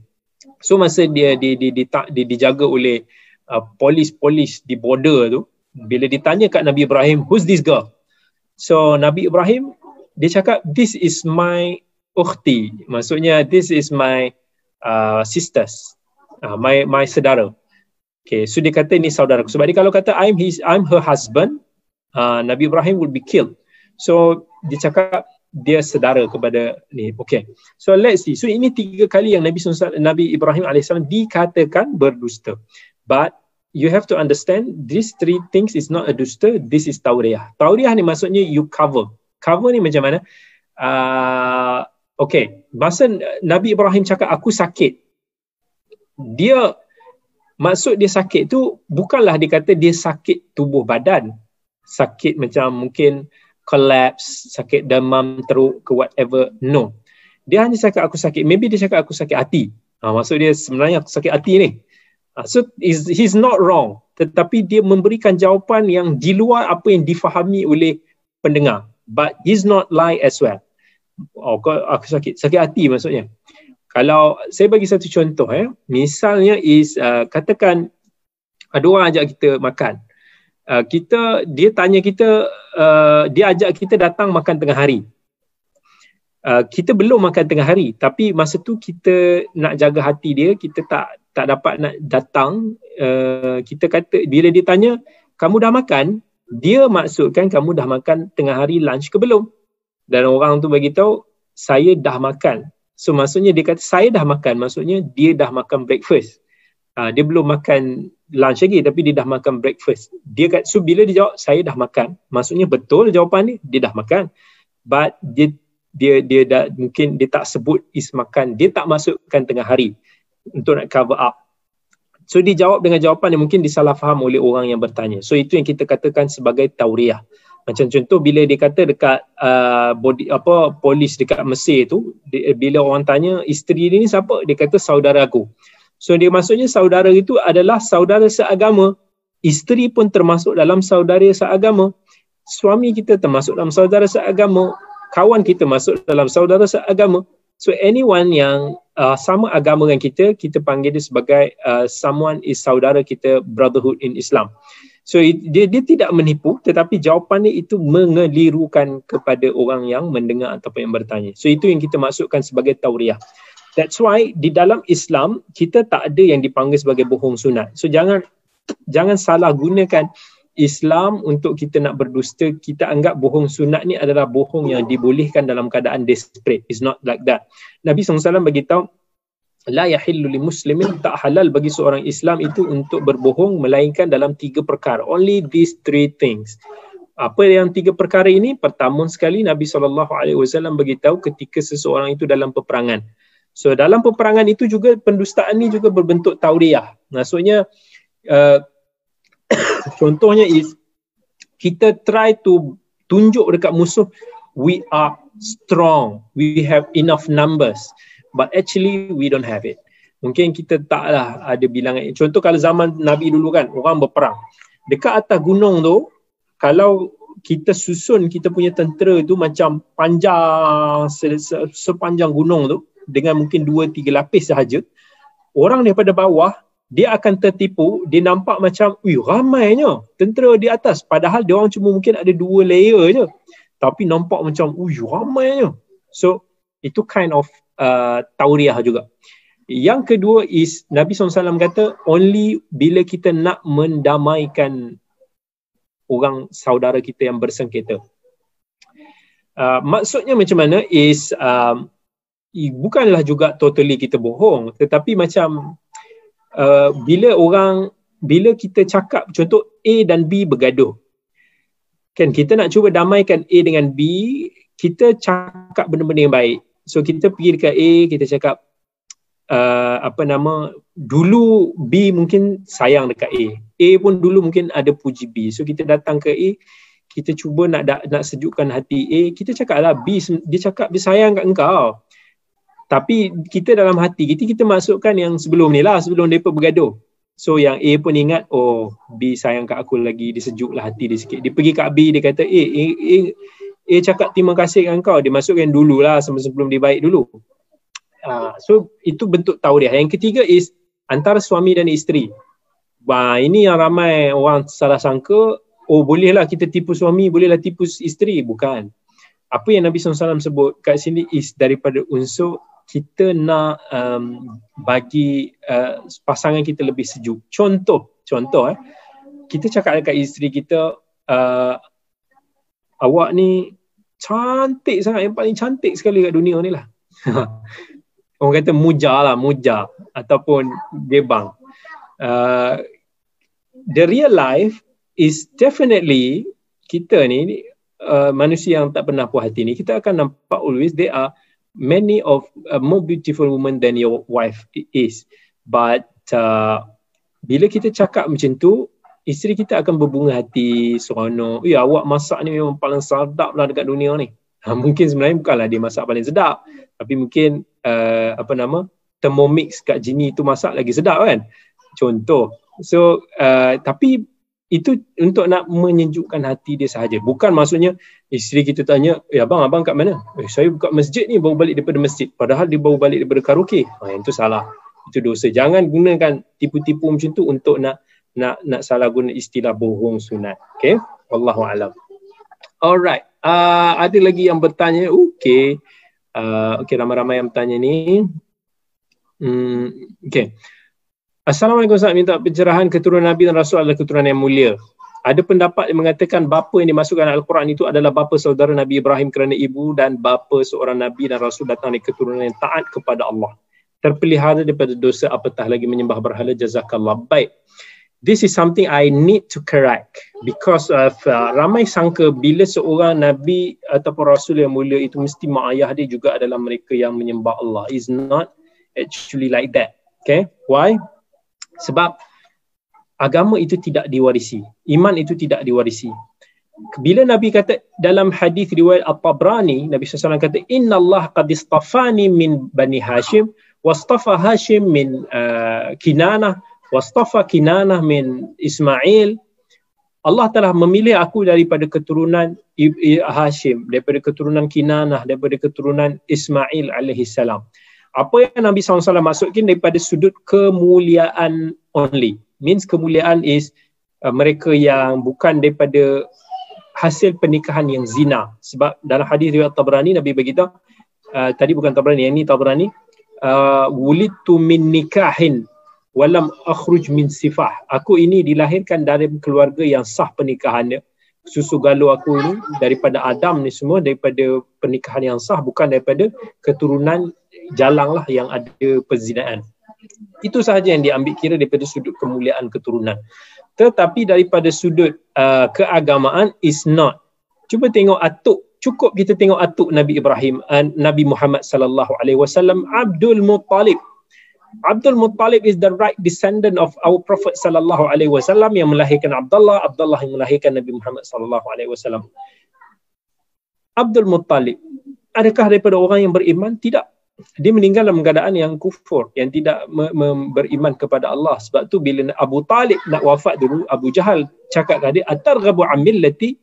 So masa dia di di di, di, di dijaga oleh uh, polis-polis di border tu bila ditanya kat Nabi Ibrahim who's this girl? So Nabi Ibrahim dia cakap this is my ukhti maksudnya this is my uh, sisters uh, my my saudara Okay, so dia kata ni saudara. Sebab dia kalau kata I'm his, I'm her husband, uh, Nabi Ibrahim would be killed. So dia cakap dia saudara kepada ni. Okay, so let's see. So ini tiga kali yang Nabi Nabi Ibrahim AS dikatakan berdusta. But you have to understand these three things is not a dusta. This is tauriah. Tauriah ni maksudnya you cover. Cover ni macam mana? Uh, okay, masa Nabi Ibrahim cakap aku sakit, dia maksud dia sakit tu bukanlah dia kata dia sakit tubuh badan sakit macam mungkin collapse, sakit demam teruk ke whatever. No. Dia hanya cakap aku sakit. Maybe dia cakap aku sakit hati. Ha, maksud dia sebenarnya aku sakit hati ni. Ha, so is, he's not wrong. Tetapi dia memberikan jawapan yang di luar apa yang difahami oleh pendengar. But he's not lie as well. Oh, aku sakit. Sakit hati maksudnya. Kalau saya bagi satu contoh eh. Misalnya is uh, katakan ada orang ajak kita makan. Uh, kita dia tanya kita uh, dia ajak kita datang makan tengah hari. Uh, kita belum makan tengah hari tapi masa tu kita nak jaga hati dia kita tak tak dapat nak datang uh, kita kata bila dia tanya kamu dah makan dia maksudkan kamu dah makan tengah hari lunch ke belum dan orang tu bagi tahu saya dah makan so maksudnya dia kata saya dah makan maksudnya dia dah makan breakfast uh, dia belum makan lunch lagi tapi dia dah makan breakfast. Dia kat so bila dia jawab saya dah makan, maksudnya betul jawapan ni dia dah makan. But dia dia dia dah mungkin dia tak sebut is makan, dia tak masukkan tengah hari untuk nak cover up. So dia jawab dengan jawapan yang mungkin disalah faham oleh orang yang bertanya. So itu yang kita katakan sebagai tauriah. Macam contoh bila dia kata dekat uh, body apa polis dekat Mesir tu dia, bila orang tanya isteri dia ni siapa dia kata saudara aku. So dia maksudnya saudara itu adalah saudara seagama. Isteri pun termasuk dalam saudara seagama. Suami kita termasuk dalam saudara seagama. Kawan kita masuk dalam saudara seagama. So anyone yang uh, sama agama dengan kita, kita panggil dia sebagai uh, someone is saudara kita brotherhood in Islam. So dia dia tidak menipu tetapi jawapannya itu mengelirukan kepada orang yang mendengar ataupun yang bertanya. So itu yang kita masukkan sebagai tauriah. That's why di dalam Islam kita tak ada yang dipanggil sebagai bohong sunat. So jangan jangan salah gunakan Islam untuk kita nak berdusta. Kita anggap bohong sunat ni adalah bohong yang dibolehkan dalam keadaan desperate. It's not like that. Nabi SAW bagi tahu la yahillu li muslimin tak halal bagi seorang Islam itu untuk berbohong melainkan dalam tiga perkara. Only these three things. Apa yang tiga perkara ini? Pertama sekali Nabi SAW beritahu ketika seseorang itu dalam peperangan. So dalam peperangan itu juga pendustaan ni juga berbentuk tauriah. Maksudnya uh, contohnya is kita try to tunjuk dekat musuh we are strong, we have enough numbers but actually we don't have it. Mungkin kita taklah ada bilangan. Contoh kalau zaman Nabi dulu kan orang berperang. Dekat atas gunung tu kalau kita susun kita punya tentera tu macam panjang sepanjang gunung tu dengan mungkin dua tiga lapis sahaja orang daripada bawah dia akan tertipu dia nampak macam ui ramainya tentera di atas padahal dia orang cuma mungkin ada dua layer je tapi nampak macam ui ramainya so itu kind of uh, tauriah juga yang kedua is Nabi SAW kata only bila kita nak mendamaikan orang saudara kita yang bersengketa. Uh, maksudnya macam mana is um, bukanlah juga totally kita bohong tetapi macam uh, bila orang bila kita cakap contoh A dan B bergaduh kan kita nak cuba damaikan A dengan B kita cakap benda-benda yang baik so kita pergi dekat A kita cakap uh, apa nama dulu B mungkin sayang dekat A. A pun dulu mungkin ada puji B. So kita datang ke A kita cuba nak nak sejukkan hati A. Kita cakaplah B dia cakap dia sayang kat engkau. Tapi kita dalam hati kita kita masukkan yang sebelum ni lah sebelum mereka bergaduh. So yang A pun ingat oh B sayang kat aku lagi dia sejuk lah hati dia sikit. Dia pergi kat B dia kata eh A, A, A cakap terima kasih dengan kau. Dia masukkan dulu lah sebelum dia baik dulu. Uh, so itu bentuk tahu dia yang ketiga is antara suami dan isteri. Wah, ini yang ramai orang salah sangka oh bolehlah kita tipu suami bolehlah tipu isteri. Bukan. Apa yang Nabi SAW sebut kat sini is daripada unsur kita nak um, bagi uh, pasangan kita lebih sejuk. Contoh, contoh eh. Kita cakap dekat isteri kita, uh, awak ni cantik sangat, yang paling cantik sekali kat dunia ni lah. Orang kata muja lah, muja ataupun gebang. Uh, the real life is definitely kita ni uh, manusia yang tak pernah puas hati ni kita akan nampak always they are many of uh, more beautiful woman than your wife is but uh, bila kita cakap macam tu isteri kita akan berbunga hati seronok ya awak masak ni memang paling sedap lah dekat dunia ni ha, mungkin sebenarnya bukanlah dia masak paling sedap tapi mungkin uh, apa nama thermomix kat Jini tu masak lagi sedap kan contoh so uh, tapi itu untuk nak menyejukkan hati dia sahaja. Bukan maksudnya isteri kita tanya, ya abang, abang kat mana? Eh, saya buka masjid ni baru balik daripada masjid. Padahal dia baru balik daripada karaoke. Ha, itu salah. Itu dosa. Jangan gunakan tipu-tipu macam tu untuk nak nak nak salah guna istilah bohong sunat. Okay? Wallahu'alam. Alright. Uh, ada lagi yang bertanya. Okay. Uh, okay, ramai-ramai yang bertanya ni. Hmm, okay. Assalamualaikum Ustaz minta pencerahan keturunan Nabi dan Rasul adalah keturunan yang mulia. Ada pendapat yang mengatakan bapa yang dimasukkan Al-Quran itu adalah bapa saudara Nabi Ibrahim kerana ibu dan bapa seorang Nabi dan Rasul datang dari keturunan yang taat kepada Allah. Terpelihara daripada dosa apatah lagi menyembah berhala jazakallah. Baik. This is something I need to correct because of uh, ramai sangka bila seorang Nabi ataupun Rasul yang mulia itu mesti mak ayah dia juga adalah mereka yang menyembah Allah. Is not actually like that. Okay? Why? sebab agama itu tidak diwarisi iman itu tidak diwarisi bila nabi kata dalam hadis riwayat at-tabrani nabi SAW kata inna Allah qad istafani min bani hashim wastafa hashim min uh, kinanah wastafa kinanah min ismail Allah telah memilih aku daripada keturunan Hashim, daripada keturunan Kinanah, daripada keturunan Ismail alaihi salam apa yang Nabi SAW maksudkan daripada sudut kemuliaan only. Means kemuliaan is uh, mereka yang bukan daripada hasil pernikahan yang zina. Sebab dalam hadis riwayat Tabrani Nabi beritahu uh, tadi bukan Tabrani, yang ini Tabrani uh, wulidtu min nikahin walam akhruj min sifah. Aku ini dilahirkan dari keluarga yang sah pernikahannya. Susu galuh aku ini daripada Adam ni semua daripada pernikahan yang sah bukan daripada keturunan jalang lah yang ada perzinaan. Itu sahaja yang diambil kira daripada sudut kemuliaan keturunan. Tetapi daripada sudut uh, keagamaan is not. Cuba tengok atuk, cukup kita tengok atuk Nabi Ibrahim, uh, Nabi Muhammad sallallahu alaihi wasallam Abdul Muttalib. Abdul Muttalib is the right descendant of our Prophet sallallahu alaihi wasallam yang melahirkan Abdullah, Abdullah yang melahirkan Nabi Muhammad sallallahu alaihi wasallam. Abdul Muttalib adakah daripada orang yang beriman? Tidak dia meninggal dalam keadaan yang kufur yang tidak beriman kepada Allah sebab tu bila Abu Talib nak wafat dulu Abu Jahal cakap dia atarghabu amillati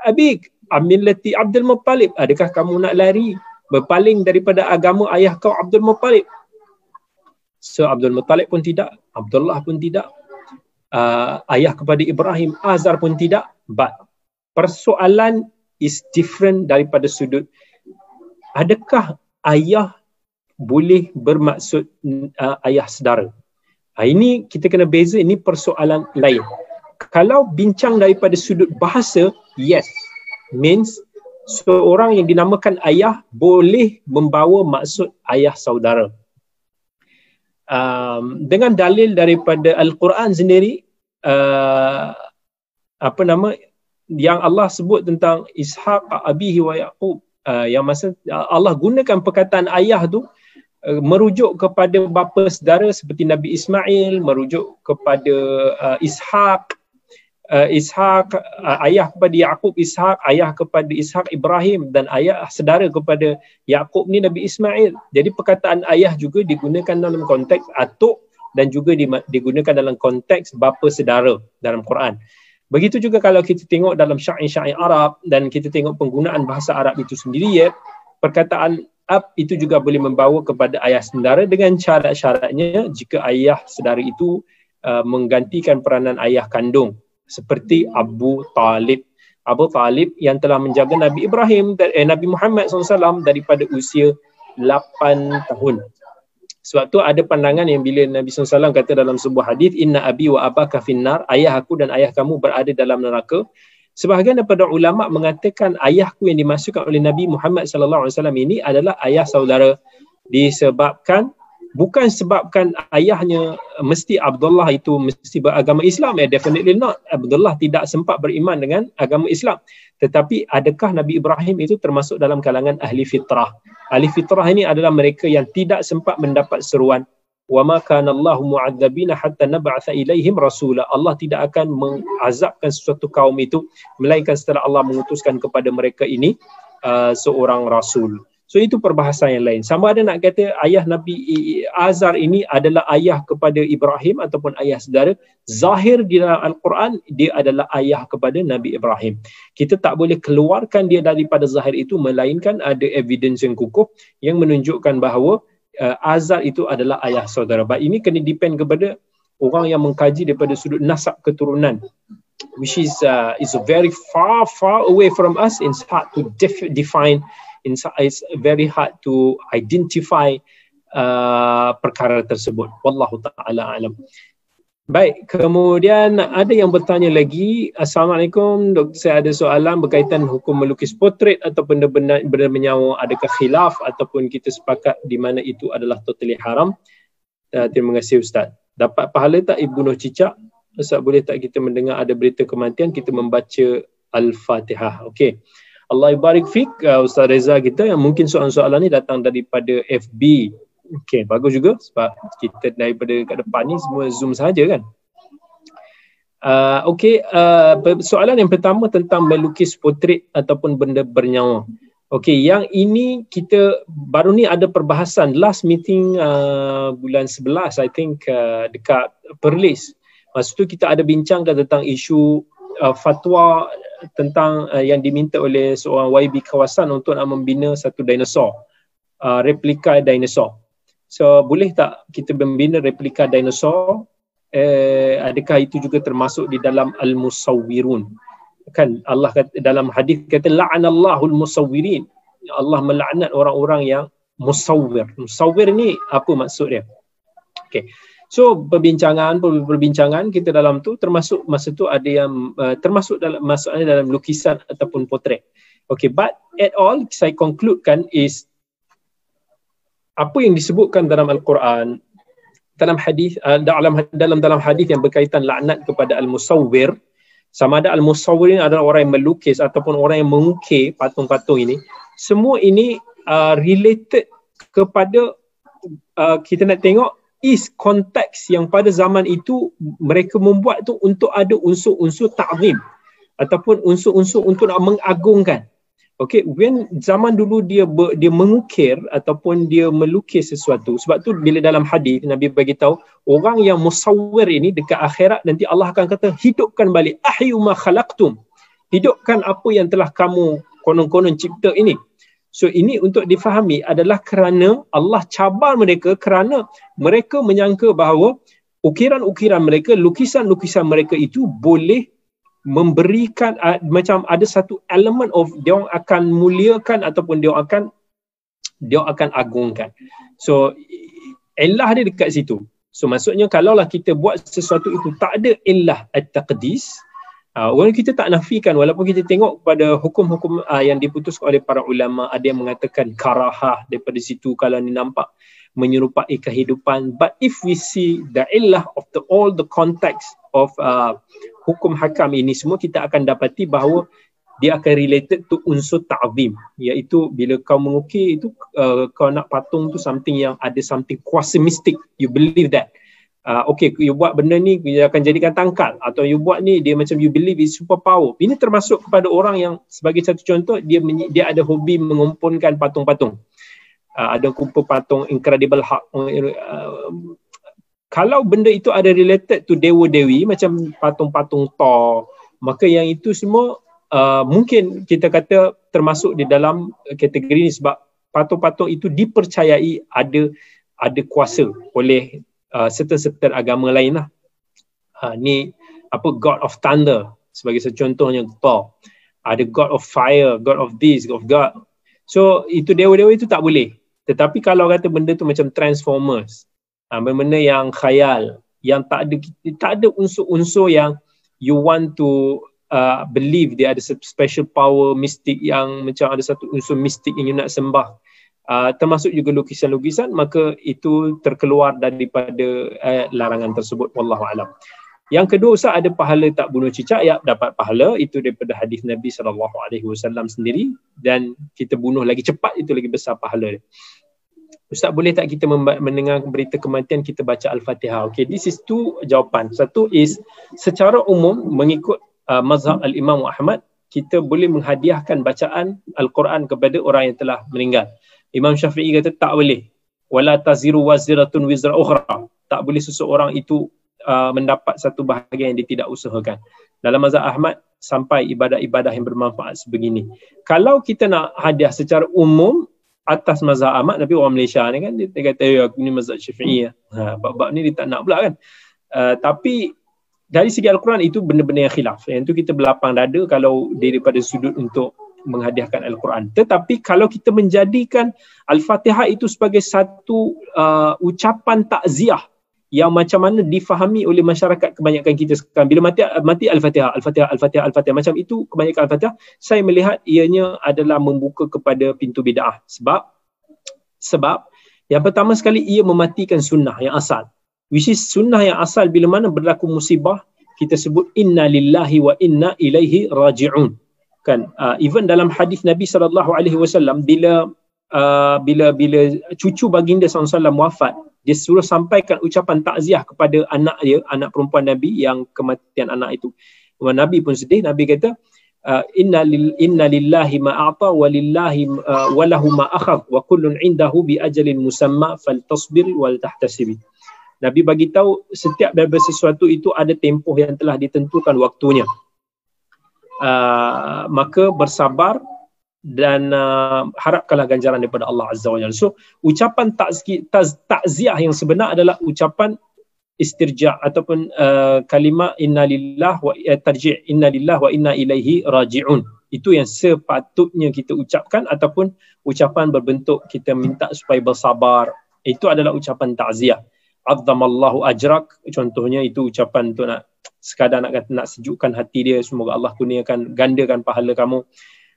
abik amillati Abdul Muttalib adakah kamu nak lari berpaling daripada agama ayah kau Abdul Muttalib so Abdul Muttalib pun tidak Abdullah pun tidak uh, ayah kepada Ibrahim Azar pun tidak but persoalan is different daripada sudut adakah ayah boleh bermaksud uh, ayah saudara. Uh, ini kita kena beza ini persoalan lain. Kalau bincang daripada sudut bahasa, yes. Means seorang yang dinamakan ayah boleh membawa maksud ayah saudara. Um, dengan dalil daripada Al-Quran sendiri uh, apa nama yang Allah sebut tentang Ishaq abihi wa Yaqub uh, yang masa Allah gunakan perkataan ayah tu Eh, merujuk kepada bapa saudara seperti Nabi Ismail, merujuk kepada uh, Ishaq, uh, Ishaq uh, ayah kepada Yaqub Ishaq, ayah kepada Ishaq Ibrahim dan ayah saudara kepada Yaqub ni Nabi Ismail. Jadi perkataan ayah juga digunakan dalam konteks atuk dan juga digunakan dalam konteks bapa saudara dalam Quran. Begitu juga kalau kita tengok dalam syair-syair Arab dan kita tengok penggunaan bahasa Arab itu sendiri ya, perkataan ab itu juga boleh membawa kepada ayah saudara dengan syarat-syaratnya jika ayah saudara itu uh, menggantikan peranan ayah kandung seperti Abu Talib. Abu Talib yang telah menjaga Nabi Ibrahim eh, Nabi Muhammad SAW daripada usia 8 tahun. Sebab tu ada pandangan yang bila Nabi SAW kata dalam sebuah hadis Inna abi wa abaka finnar Ayah aku dan ayah kamu berada dalam neraka Sebahagian daripada ulama mengatakan ayahku yang dimasukkan oleh Nabi Muhammad sallallahu alaihi wasallam ini adalah ayah saudara disebabkan bukan sebabkan ayahnya mesti Abdullah itu mesti beragama Islam. Eh definitely not. Abdullah tidak sempat beriman dengan agama Islam. Tetapi adakah Nabi Ibrahim itu termasuk dalam kalangan ahli fitrah? Ahli fitrah ini adalah mereka yang tidak sempat mendapat seruan. Wa ma kana Allah mu'adzabina hatta nab'atha ilaihim rasula. Allah tidak akan mengazabkan sesuatu kaum itu melainkan setelah Allah mengutuskan kepada mereka ini uh, seorang rasul so itu perbahasan yang lain. Sama ada nak kata ayah Nabi Azar ini adalah ayah kepada Ibrahim ataupun ayah saudara. Zahir di dalam al-Quran dia adalah ayah kepada Nabi Ibrahim. Kita tak boleh keluarkan dia daripada zahir itu melainkan ada evidence yang kukuh yang menunjukkan bahawa uh, Azar itu adalah ayah saudara. But ini kena depend kepada orang yang mengkaji daripada sudut nasab keturunan which is uh, is very far far away from us. It's hard to def- define it's very hard to identify uh, perkara tersebut wallahu taala alam Baik, kemudian ada yang bertanya lagi. Assalamualaikum, saya ada soalan berkaitan hukum melukis potret atau benda-benda benda menyawa. Adakah khilaf ataupun kita sepakat di mana itu adalah totally haram? Uh, terima kasih Ustaz. Dapat pahala tak Ibu Noh Cicak? Ustaz boleh tak kita mendengar ada berita kematian, kita membaca Al-Fatihah. Okey. Allah ibarik fik uh, Ustaz Reza kita yang mungkin soalan-soalan ni datang daripada FB Okay, bagus juga sebab kita daripada kat depan ni semua zoom saja kan. Uh, okay, uh, soalan yang pertama tentang melukis potret ataupun benda bernyawa. Okay, yang ini kita baru ni ada perbahasan last meeting uh, bulan 11 I think uh, dekat Perlis. Masa tu kita ada bincangkan tentang isu uh, fatwa tentang uh, yang diminta oleh seorang YB kawasan untuk nak membina satu dinosaur. Uh, replika dinosaur. So boleh tak kita membina replika dinosaur? Eh, adakah itu juga termasuk di dalam al-musawwirun? Kan Allah kata dalam hadis kata la'anallahu al-musawwirin. Allah melaknat orang-orang yang musawwir. Musawwir ni apa maksud dia? Okay. So perbincangan perbincangan kita dalam tu termasuk masa tu ada yang uh, termasuk dalam masuknya dalam lukisan ataupun potret. Okay, but at all saya concludekan is apa yang disebutkan dalam al-Quran dalam hadis uh, dalam dalam dalam hadis yang berkaitan laknat kepada al-musawwir sama ada al-musawwir ini adalah orang yang melukis ataupun orang yang mengukir patung-patung ini semua ini uh, related kepada uh, kita nak tengok is konteks yang pada zaman itu mereka membuat tu untuk ada unsur-unsur ta'zim ataupun unsur-unsur untuk nak mengagungkan Okay, when zaman dulu dia ber, dia mengukir ataupun dia melukis sesuatu. Sebab tu bila dalam hadis Nabi bagi tahu orang yang musawwir ini dekat akhirat nanti Allah akan kata hidupkan balik ahyu ma khalaqtum. Hidupkan apa yang telah kamu konon-konon cipta ini. So ini untuk difahami adalah kerana Allah cabar mereka kerana mereka menyangka bahawa ukiran-ukiran mereka, lukisan-lukisan mereka itu boleh memberikan uh, macam ada satu elemen of dia akan muliakan ataupun dia akan dia akan agungkan. So illah dia dekat situ. So maksudnya kalaulah kita buat sesuatu itu tak ada illah at-taqdis, uh, orang kita tak nafikan walaupun kita tengok pada hukum-hukum uh, yang diputuskan oleh para ulama ada yang mengatakan karahah daripada situ kalau ni nampak menyerupai kehidupan. But if we see the illah of the all the context of uh, hukum hakam ini semua kita akan dapati bahawa dia akan related to unsur ta'zim. Iaitu bila kau mengukir itu uh, kau nak patung tu something yang ada something kuasa mistik you believe that uh, okay you buat benda ni dia akan jadikan tangkal. Atau you buat ni dia macam you believe is super power ini termasuk kepada orang yang sebagai satu contoh dia dia ada hobi mengumpunkan patung-patung. Uh, ada kumpul patung incredible hulk uh, kalau benda itu ada related to dewa dewi macam patung-patung Thor maka yang itu semua uh, mungkin kita kata termasuk di dalam kategori ini sebab patung-patung itu dipercayai ada ada kuasa oleh uh, certain-certain agama lain lah. Uh, ni apa God of Thunder sebagai contohnya Thor. Ada God of Fire, God of this, God of God. So itu dewa-dewa itu tak boleh. Tetapi kalau kata benda tu macam Transformers, uh, benda-benda yang khayal, yang tak ada tak ada unsur-unsur yang you want to uh, believe dia ada special power mistik yang macam ada satu unsur mistik yang you nak sembah. Uh, termasuk juga lukisan-lukisan maka itu terkeluar daripada uh, larangan tersebut wallahu alam. Yang kedua Ustaz ada pahala tak bunuh cicak ya dapat pahala itu daripada hadis Nabi sallallahu alaihi wasallam sendiri dan kita bunuh lagi cepat itu lagi besar pahala. Ustaz boleh tak kita mendengar berita kematian kita baca Al-Fatihah? Okay, this is two jawapan. Satu is secara umum mengikut uh, mazhab Al-Imam Ahmad, kita boleh menghadiahkan bacaan Al-Quran kepada orang yang telah meninggal. Imam Syafi'i kata tak boleh. Wala taziru waziratun wizra ukhra. Tak boleh seseorang itu uh, mendapat satu bahagian yang dia tidak usahakan. Dalam mazhab Ahmad, sampai ibadah-ibadah yang bermanfaat sebegini. Kalau kita nak hadiah secara umum, atas mazhab Ahmad tapi orang Malaysia ni kan dia, dia kata ya aku ni mazhab Syafi'i ha bab-bab ni dia tak nak pula kan uh, tapi dari segi al-Quran itu benda-benda yang khilaf yang tu kita berlapang dada kalau daripada sudut untuk menghadiahkan al-Quran. Tetapi kalau kita menjadikan al-Fatihah itu sebagai satu uh, ucapan takziah yang macam mana difahami oleh masyarakat kebanyakan kita sekarang. Bila mati mati al-fatihah al-fatihah al-fatihah al-fatihah macam itu kebanyakan al-fatihah saya melihat ianya adalah membuka kepada pintu bidah. Sebab sebab yang pertama sekali ia mematikan sunnah yang asal. Which is sunnah yang asal bila mana berlaku musibah kita sebut inna lillahi wa inna ilaihi raji'un kan uh, even dalam hadis Nabi sallallahu alaihi wasallam bila uh, bila bila cucu baginda sallallahu wafat dia suruh sampaikan ucapan takziah kepada anak dia, anak perempuan Nabi yang kematian anak itu. Dan Nabi pun sedih, Nabi kata, uh, inna, lil, inna lillahi ma'ata wa lillahi uh, wa lahu ma'akhaf wa kullun indahu bi ajalin musamma fal tasbir wal tahtasibi. Nabi bagi tahu setiap daripada sesuatu itu ada tempoh yang telah ditentukan waktunya. Uh, maka bersabar dan uh, harapkanlah ganjaran daripada Allah Azza wa Jalla. So ucapan takziah yang sebenar adalah ucapan istirja ataupun uh, kalimah innalillah wa uh, tarji' innalillah wa inna ilaihi raji'un. Itu yang sepatutnya kita ucapkan ataupun ucapan berbentuk kita minta supaya bersabar. Itu adalah ucapan takziah. Azzamallahu ajrak. Contohnya itu ucapan untuk nak sekadar nak nak sejukkan hati dia. Semoga Allah kurniakan gandakan pahala kamu.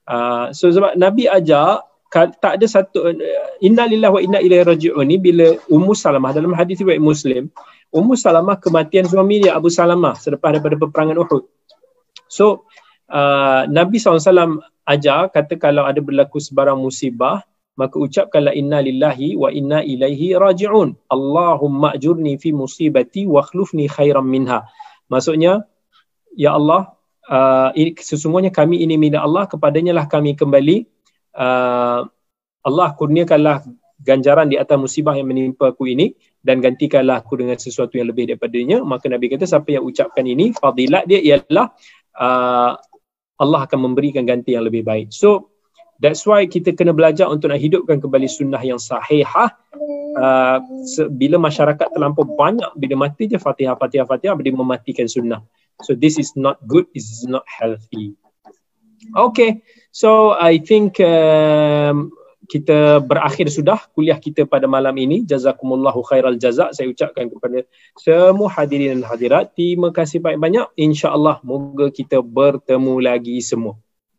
Uh, so sebab Nabi ajar tak ada satu inna lillahi wa inna ilaihi raji'un ni bila Ummu Salamah dalam hadis riwayat Muslim Ummu Salamah kematian suami dia Abu Salamah selepas daripada peperangan Uhud. So uh, Nabi SAW ajar kata kalau ada berlaku sebarang musibah maka ucapkanlah inna lillahi wa inna ilaihi raji'un. Allahumma ajurni fi musibati wa khlufni khairan minha. Maksudnya ya Allah uh, sesungguhnya kami ini milik Allah kepadanya lah kami kembali uh, Allah kurniakanlah ganjaran di atas musibah yang menimpa aku ini dan gantikanlah aku dengan sesuatu yang lebih daripadanya maka Nabi kata siapa yang ucapkan ini fadilat dia ialah uh, Allah akan memberikan ganti yang lebih baik so that's why kita kena belajar untuk nak hidupkan kembali sunnah yang sahihah uh, bila masyarakat terlampau banyak bila mati je fatihah fatihah fatihah dia mematikan sunnah So this is not good. This is not healthy. Okay, so I think um, kita berakhir sudah kuliah kita pada malam ini. Jazakumullahu khairal jazak. Saya ucapkan kepada semua hadirin dan hadirat. Terima kasih banyak-banyak. InsyaAllah moga kita bertemu lagi semua.